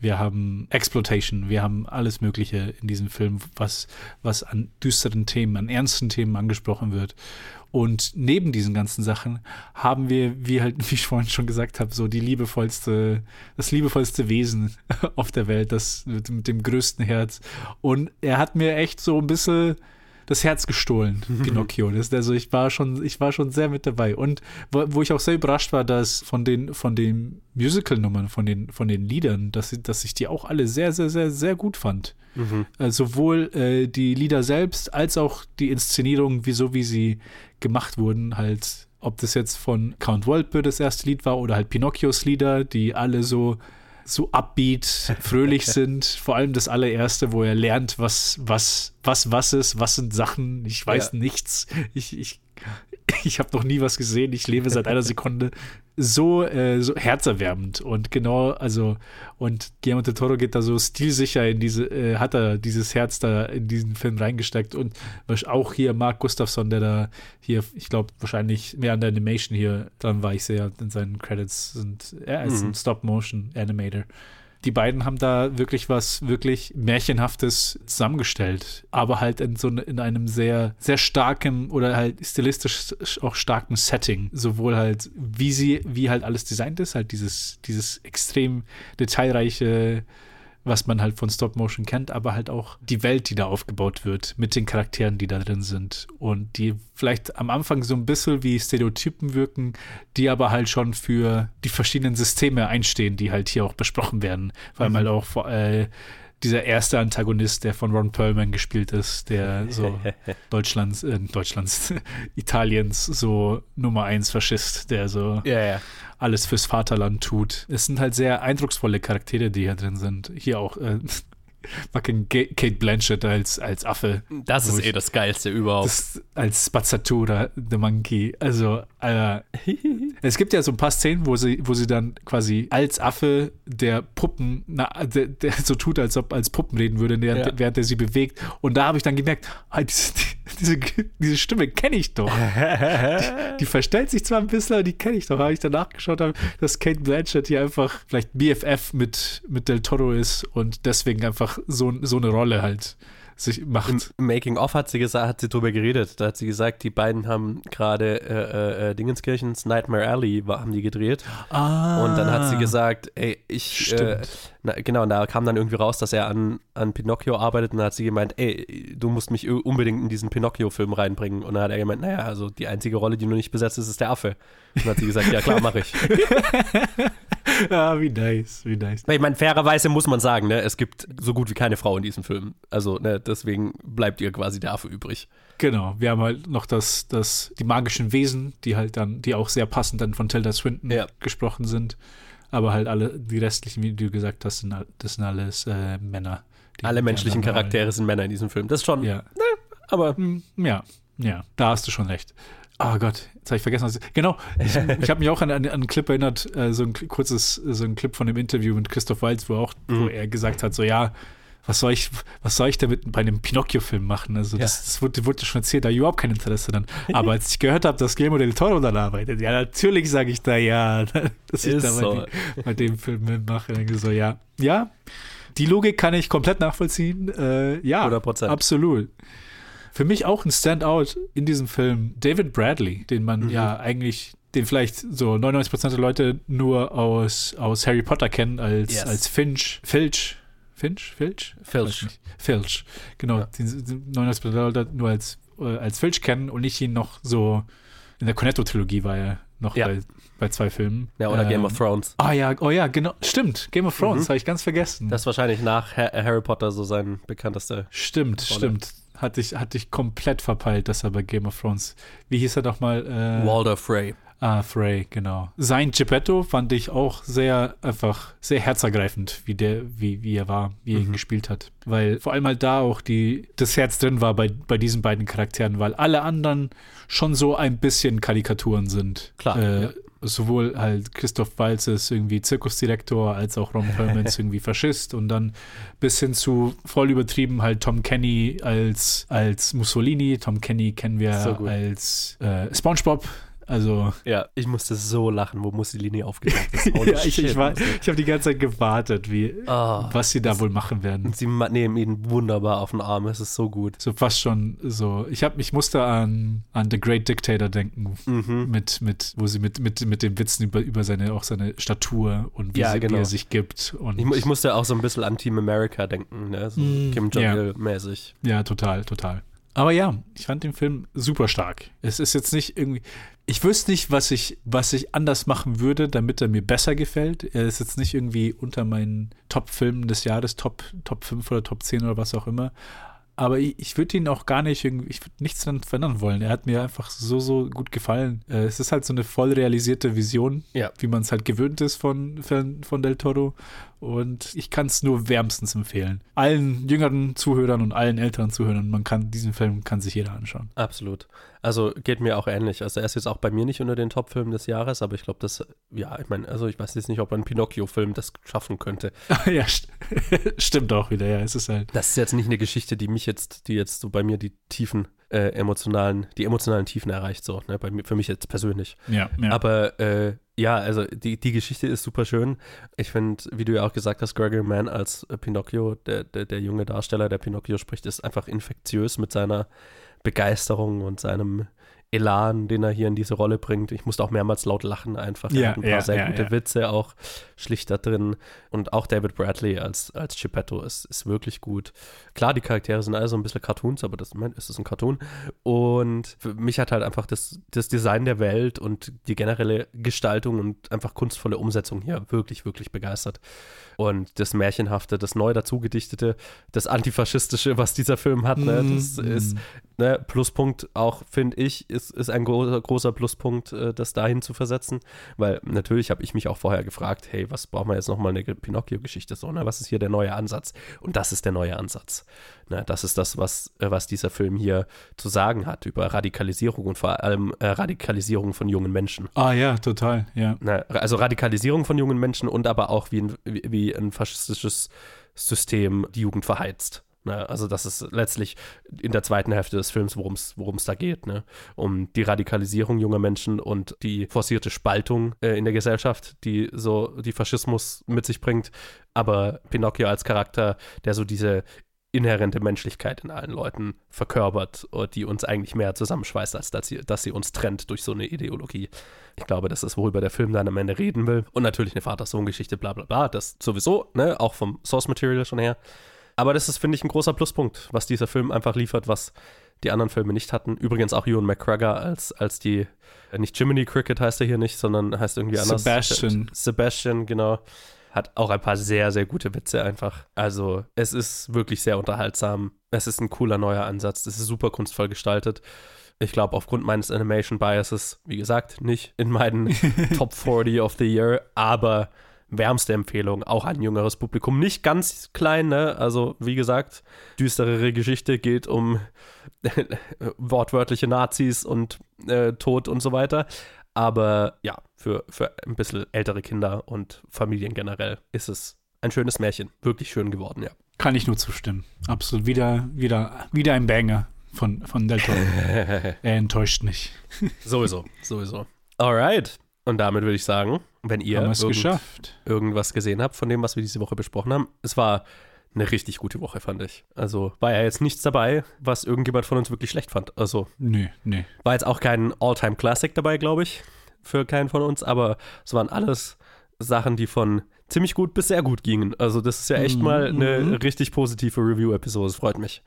wir haben Exploitation, wir haben alles Mögliche in diesem Film, was, was an düsteren Themen, an ernsten Themen angesprochen wird. Und neben diesen ganzen Sachen haben wir, wie halt, wie ich vorhin schon gesagt habe, so die liebevollste, das liebevollste Wesen auf der Welt, das mit, mit dem größten Herz. Und er hat mir echt so ein bisschen das Herz gestohlen, Pinocchio. Das, also ich war schon, ich war schon sehr mit dabei. Und wo, wo ich auch sehr überrascht war, dass von den, von den Musical-Nummern, von den, von den Liedern, dass, dass ich die auch alle sehr, sehr, sehr, sehr gut fand. Mhm. Äh, sowohl äh, die Lieder selbst als auch die Inszenierung, wieso wie sie gemacht wurden, halt, ob das jetzt von Count Wolpe das erste Lied war oder halt Pinocchios Lieder, die alle so so upbeat, fröhlich sind. Vor allem das allererste, wo er lernt, was, was, was, was ist, was sind Sachen. Ich weiß Ja. nichts. Ich, ich, ich habe noch nie was gesehen. Ich lebe seit einer Sekunde. So, äh, so herzerwärmend und genau, also und Guillermo del Toro geht da so stilsicher in diese, äh, hat er dieses Herz da in diesen Film reingesteckt und auch hier Mark Gustafsson, der da hier, ich glaube wahrscheinlich mehr an der Animation hier dran war, ich sehe in seinen Credits sind, er ist Mhm. ein Stop-Motion-Animator. Die beiden haben da wirklich was wirklich Märchenhaftes zusammengestellt, aber halt in so in einem sehr, sehr starken oder halt stilistisch auch starken Setting. Sowohl halt, wie sie, wie halt alles designt ist, halt dieses, dieses extrem detailreiche, was man halt von Stop Motion kennt, aber halt auch die Welt, die da aufgebaut wird, mit den Charakteren, die da drin sind und die vielleicht am Anfang so ein bisschen wie Stereotypen wirken, die aber halt schon für die verschiedenen Systeme einstehen, die halt hier auch besprochen werden, weil Mhm. man auch vor- äh, dieser erste Antagonist, der von Ron Perlman gespielt ist, der so Deutschlands, äh, Deutschlands, Italiens so Nummer eins Faschist, der so Ja, ja. alles fürs Vaterland tut. Es sind halt sehr eindrucksvolle Charaktere, die hier drin sind. Hier auch äh, fucking Kate Blanchett als, als Affe. Das ist ich- eh das Geilste überhaupt. das, als Spazzatura, The Monkey. Also, äh, es gibt ja so ein paar Szenen, wo sie, wo sie dann quasi als Affe der Puppen, na, der, der so tut, als ob als Puppen reden würde, während, Ja. während er sie bewegt. Und da habe ich dann gemerkt, ah, diese, diese, diese Stimme kenne ich doch. die, die verstellt sich zwar ein bisschen, aber die kenne ich doch. Habe ich danach geschaut, habe, dass Kate Blanchett hier einfach vielleicht BFF mit, mit Del Toro ist und deswegen einfach so, so eine Rolle halt sich macht. Im Making of hat sie gesagt, hat sie drüber geredet. Da hat sie gesagt, die beiden haben gerade äh, äh, Dingenskirchens Nightmare Alley war, haben die gedreht. Ah. Und dann hat sie gesagt, ey, ich äh, Stimmt. na, genau, und da kam dann irgendwie raus, dass er an, an Pinocchio arbeitet und dann hat sie gemeint, ey, du musst mich unbedingt in diesen Pinocchio-Film reinbringen. Und dann hat er gemeint, naja, also die einzige Rolle, die noch nicht besetzt ist, ist der Affe. Und dann hat sie gesagt, ja klar, mache ich. ah, wie nice, wie nice. Ich meine, fairerweise muss man sagen, ne, es gibt so gut wie keine Frau in diesem Film. Also, ne, deswegen bleibt ihr quasi Affe übrig. Genau, wir haben halt noch das, das, die magischen Wesen, die halt dann, die auch sehr passend dann von Tilda Swinton gesprochen sind. Aber halt alle, die restlichen, wie du gesagt hast, sind, all- das sind alles äh, Männer. Alle menschlichen Charaktere sind Männer in diesem Film. Das ist schon. Ja. Ne, aber. Ja, ja, da hast du schon recht. Oh Gott, jetzt habe ich vergessen. Was genau, ich, ich habe mich auch an, an, einen Clip erinnert, äh, so ein kurzes, so ein Clip von dem Interview mit Christoph Waltz, wo auch, wo er gesagt hat, so ja, was soll ich, was soll ich damit bei einem Pinocchio-Film machen? Also das, das wurde, wurde schon erzählt, da hab ich überhaupt kein Interesse dann. Aber als ich gehört habe, dass Guillermo del Toro dann arbeitet, ja, natürlich sage ich da ja, dass ich Ist da bei, so. dem, bei dem Film mitmache. Dann so, ja, ja, die Logik kann ich komplett nachvollziehen. Äh, ja, 100%. absolut. Für mich auch ein Standout in diesem Film David Bradley, den man Mhm. ja eigentlich, den vielleicht so 99% der Leute nur aus, aus Harry Potter kennen, als, Yes. als Finch, Filch, Finch, Filch? Filch. Nicht. Filch, genau. Den, den 99% der Leute nur als, äh, als Filch kennen und ich ihn noch so in der Cornetto-Trilogie war er noch Ja. bei, bei zwei Filmen. Ja, oder Game of Ähm, Thrones. Ah ja, oh ja, genau. Stimmt, Game of Thrones, Mhm. habe ich ganz vergessen. Das ist wahrscheinlich nach Ha- Harry Potter so sein bekanntester. Stimmt, Rolle. stimmt. Hatte ich, hatte ich komplett verpeilt, dass er bei Game of Thrones. Wie hieß er doch mal? Äh, Walder Frey. Ah, Frey, genau. Sein Geppetto fand ich auch sehr einfach sehr herzergreifend, wie der, wie, wie er war, wie er ihn gespielt hat. Weil vor allem halt da auch die, das Herz drin war bei, bei diesen beiden Charakteren, weil alle anderen schon so ein bisschen Karikaturen sind. Klar, Äh, ja. Sowohl halt Christoph Waltz ist irgendwie Zirkusdirektor, als auch Ron Perlman irgendwie Faschist und dann bis hin zu voll übertrieben halt Tom Kenny als, als Mussolini. Tom Kenny kennen wir So als äh, SpongeBob. Also Ja, ich musste so lachen, wo Mussolini aufgetaucht ist. Holy ja, ich, ich, war, ich habe die ganze Zeit gewartet, wie, Ah, was sie da wohl machen werden. Sie ma- nehmen ihn wunderbar auf den Arm, es ist so gut. So fast schon so. Ich habe, ich musste an, an The Great Dictator denken, Mhm. mit, mit, wo sie mit, mit, mit den Witzen über, über seine, auch seine Statur und wie, Ja, sie, wie genau. er sich gibt. Und Ich, ich musste auch so ein bisschen an Team America denken, ne? so Mm, Kim ja. Jong-il-mäßig. Ja, total, total. Aber ja, ich fand den Film super stark. Es ist jetzt nicht irgendwie. Ich wüsste nicht, was ich, was ich anders machen würde, damit er mir besser gefällt. Er ist jetzt nicht irgendwie unter meinen Top-Filmen des Jahres, Top, Top 5 oder Top 10 oder was auch immer. Aber ich, ich würde ihn auch gar nicht irgendwie, ich würde nichts daran verändern wollen. Er hat mir einfach so, so gut gefallen. Äh, es ist halt so eine voll realisierte Vision, Ja. wie man es halt gewöhnt ist von, von Del Toro. Und ich kann es nur wärmstens empfehlen. Allen jüngeren Zuhörern und allen älteren Zuhörern, man kann diesen Film kann sich jeder anschauen. Absolut. Also geht mir auch ähnlich. Also er ist jetzt auch bei mir nicht unter den Top-Filmen des Jahres, aber ich glaube, das, ja, ich meine, also ich weiß jetzt nicht, ob ein Pinocchio-Film das schaffen könnte. ja, st stimmt auch wieder. Ja, es ist halt. Das ist jetzt nicht eine Geschichte, die mich jetzt, die jetzt so bei mir die tiefen äh, emotionalen, die emotionalen Tiefen erreicht, so, ne, bei mir, für mich jetzt persönlich. Ja, ja. Aber äh, ja, also die, die Geschichte ist super schön. Ich finde, wie du ja auch gesagt hast, Gregory Mann als äh, Pinocchio, der, der, der junge Darsteller, der Pinocchio spricht, ist einfach infektiös mit seiner Begeisterung und seinem Elan, den er hier in diese Rolle bringt. Ich musste auch mehrmals laut lachen einfach. Er Ja, hat ein paar ja, sehr ja, gute. Witze auch schlicht da drin. Und auch David Bradley als, als Geppetto ist, ist wirklich gut. Klar, die Charaktere sind alle so ein bisschen Cartoons, aber das mein, ist es ein Cartoon. Und für mich hat halt einfach das, das Design der Welt und die generelle Gestaltung und einfach kunstvolle Umsetzung hier wirklich, wirklich begeistert. Und das Märchenhafte, das neu dazugedichtete, das Antifaschistische, was dieser Film hat, ne, das Mm. ist ne, Pluspunkt auch, finde ich, ist, ist ein großer, großer Pluspunkt, äh, das dahin zu versetzen. Weil natürlich habe ich mich auch vorher gefragt, hey, was brauchen wir jetzt nochmal eine Pinocchio-Geschichte so, ne? Was ist hier der neue Ansatz? Und das ist der neue Ansatz. Ne? Das ist das, was, äh, was dieser Film hier zu sagen hat über Radikalisierung und vor allem äh, Radikalisierung von jungen Menschen. Ah ja, total, ja. Ne, also Radikalisierung von jungen Menschen und aber auch wie wie, wie ein faschistisches System die Jugend verheizt. Ne, also das ist letztlich in der zweiten Hälfte des Films, worum es da geht. Ne? Um die Radikalisierung junger Menschen und die forcierte Spaltung äh, in der Gesellschaft, die so die Faschismus mit sich bringt. Aber Pinocchio als Charakter, der so diese inhärente Menschlichkeit in allen Leuten verkörpert, und die uns eigentlich mehr zusammenschweißt, als dass sie, dass sie uns trennt durch so eine Ideologie. Ich glaube, das ist, worüber der Film dann am Ende reden will. Und natürlich eine Vater-Sohn-Geschichte, bla bla bla, das sowieso, ne, auch vom Source-Material schon her. Aber das ist, finde ich, ein großer Pluspunkt, was dieser Film einfach liefert, was die anderen Filme nicht hatten. Übrigens auch Ewan McGregor als, als die, äh, nicht Jiminy Cricket heißt er hier nicht, sondern heißt irgendwie anders. Sebastian. Sebastian, genau. Hat auch ein paar sehr, sehr gute Witze einfach. Also, es ist wirklich sehr unterhaltsam. Es ist ein cooler neuer Ansatz. Es ist super kunstvoll gestaltet. Ich glaube, aufgrund meines Animation Biases, wie gesagt, nicht in meinen Top 40 of the Year, aber wärmste Empfehlung, auch an jüngeres Publikum. Nicht ganz klein, ne? Also, wie gesagt, düsterere Geschichte geht um wortwörtliche Nazis und äh, Tod und so weiter. Aber ja, für, für ein bisschen ältere Kinder und Familien generell ist es ein schönes Märchen. Wirklich schön geworden, ja. Kann ich nur zustimmen. Absolut. Wieder, wieder, wieder ein Banger von, von Del Toro. er enttäuscht nicht. Sowieso, sowieso. Alright. Und damit würde ich sagen, wenn ihr irgend- geschafft. irgendwas gesehen habt von dem, was wir diese Woche besprochen haben, es war eine richtig gute Woche, fand ich. Also war ja jetzt nichts dabei, was irgendjemand von uns wirklich schlecht fand. Also Nö, nee. war jetzt auch kein All-Time-Classic dabei, glaube ich, für keinen von uns, aber es waren alles Sachen, die von ziemlich gut bis sehr gut gingen. Also das ist ja echt Mhm, mal eine richtig positive Review-Episode. Es freut mich.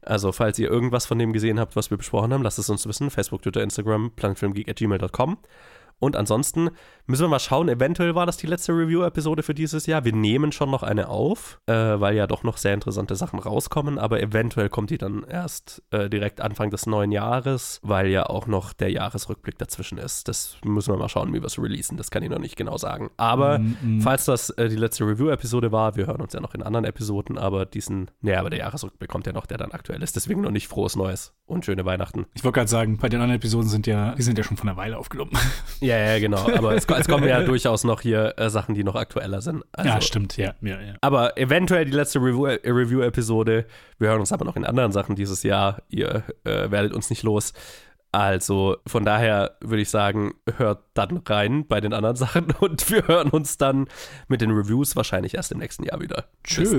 Also, falls ihr irgendwas von dem gesehen habt, was wir besprochen haben, lasst es uns wissen. Facebook, Twitter, Instagram, planetfilmgeek.gmail.com. Und ansonsten müssen wir mal schauen, eventuell war das die letzte Review-Episode für dieses Jahr. Wir nehmen schon noch eine auf, äh, weil ja doch noch sehr interessante Sachen rauskommen, aber eventuell kommt die dann erst äh, direkt Anfang des neuen Jahres, weil ja auch noch der Jahresrückblick dazwischen ist. Das müssen wir mal schauen, wie wir es releasen. Das kann ich noch nicht genau sagen. Aber Mm, mm. falls das äh, die letzte Review-Episode war, wir hören uns ja noch in anderen Episoden, aber diesen, naja, aber der Jahresrückblick kommt ja noch, der dann aktuell ist. Deswegen noch nicht frohes Neues und schöne Weihnachten. Ich wollte gerade sagen, bei den anderen Episoden sind ja, die sind ja schon von einer Weile aufgenommen. Ja, ja, genau. Aber es, es kommen ja durchaus noch hier äh, Sachen, die noch aktueller sind. Also, ja, stimmt, ja, ja, ja. Aber eventuell die letzte Review- äh, Review-Episode. Wir hören uns aber noch in anderen Sachen dieses Jahr. Ihr äh, werdet uns nicht los. Also von daher würde ich sagen, hört dann rein bei den anderen Sachen und wir hören uns dann mit den Reviews wahrscheinlich erst im nächsten Jahr wieder. Tschüss.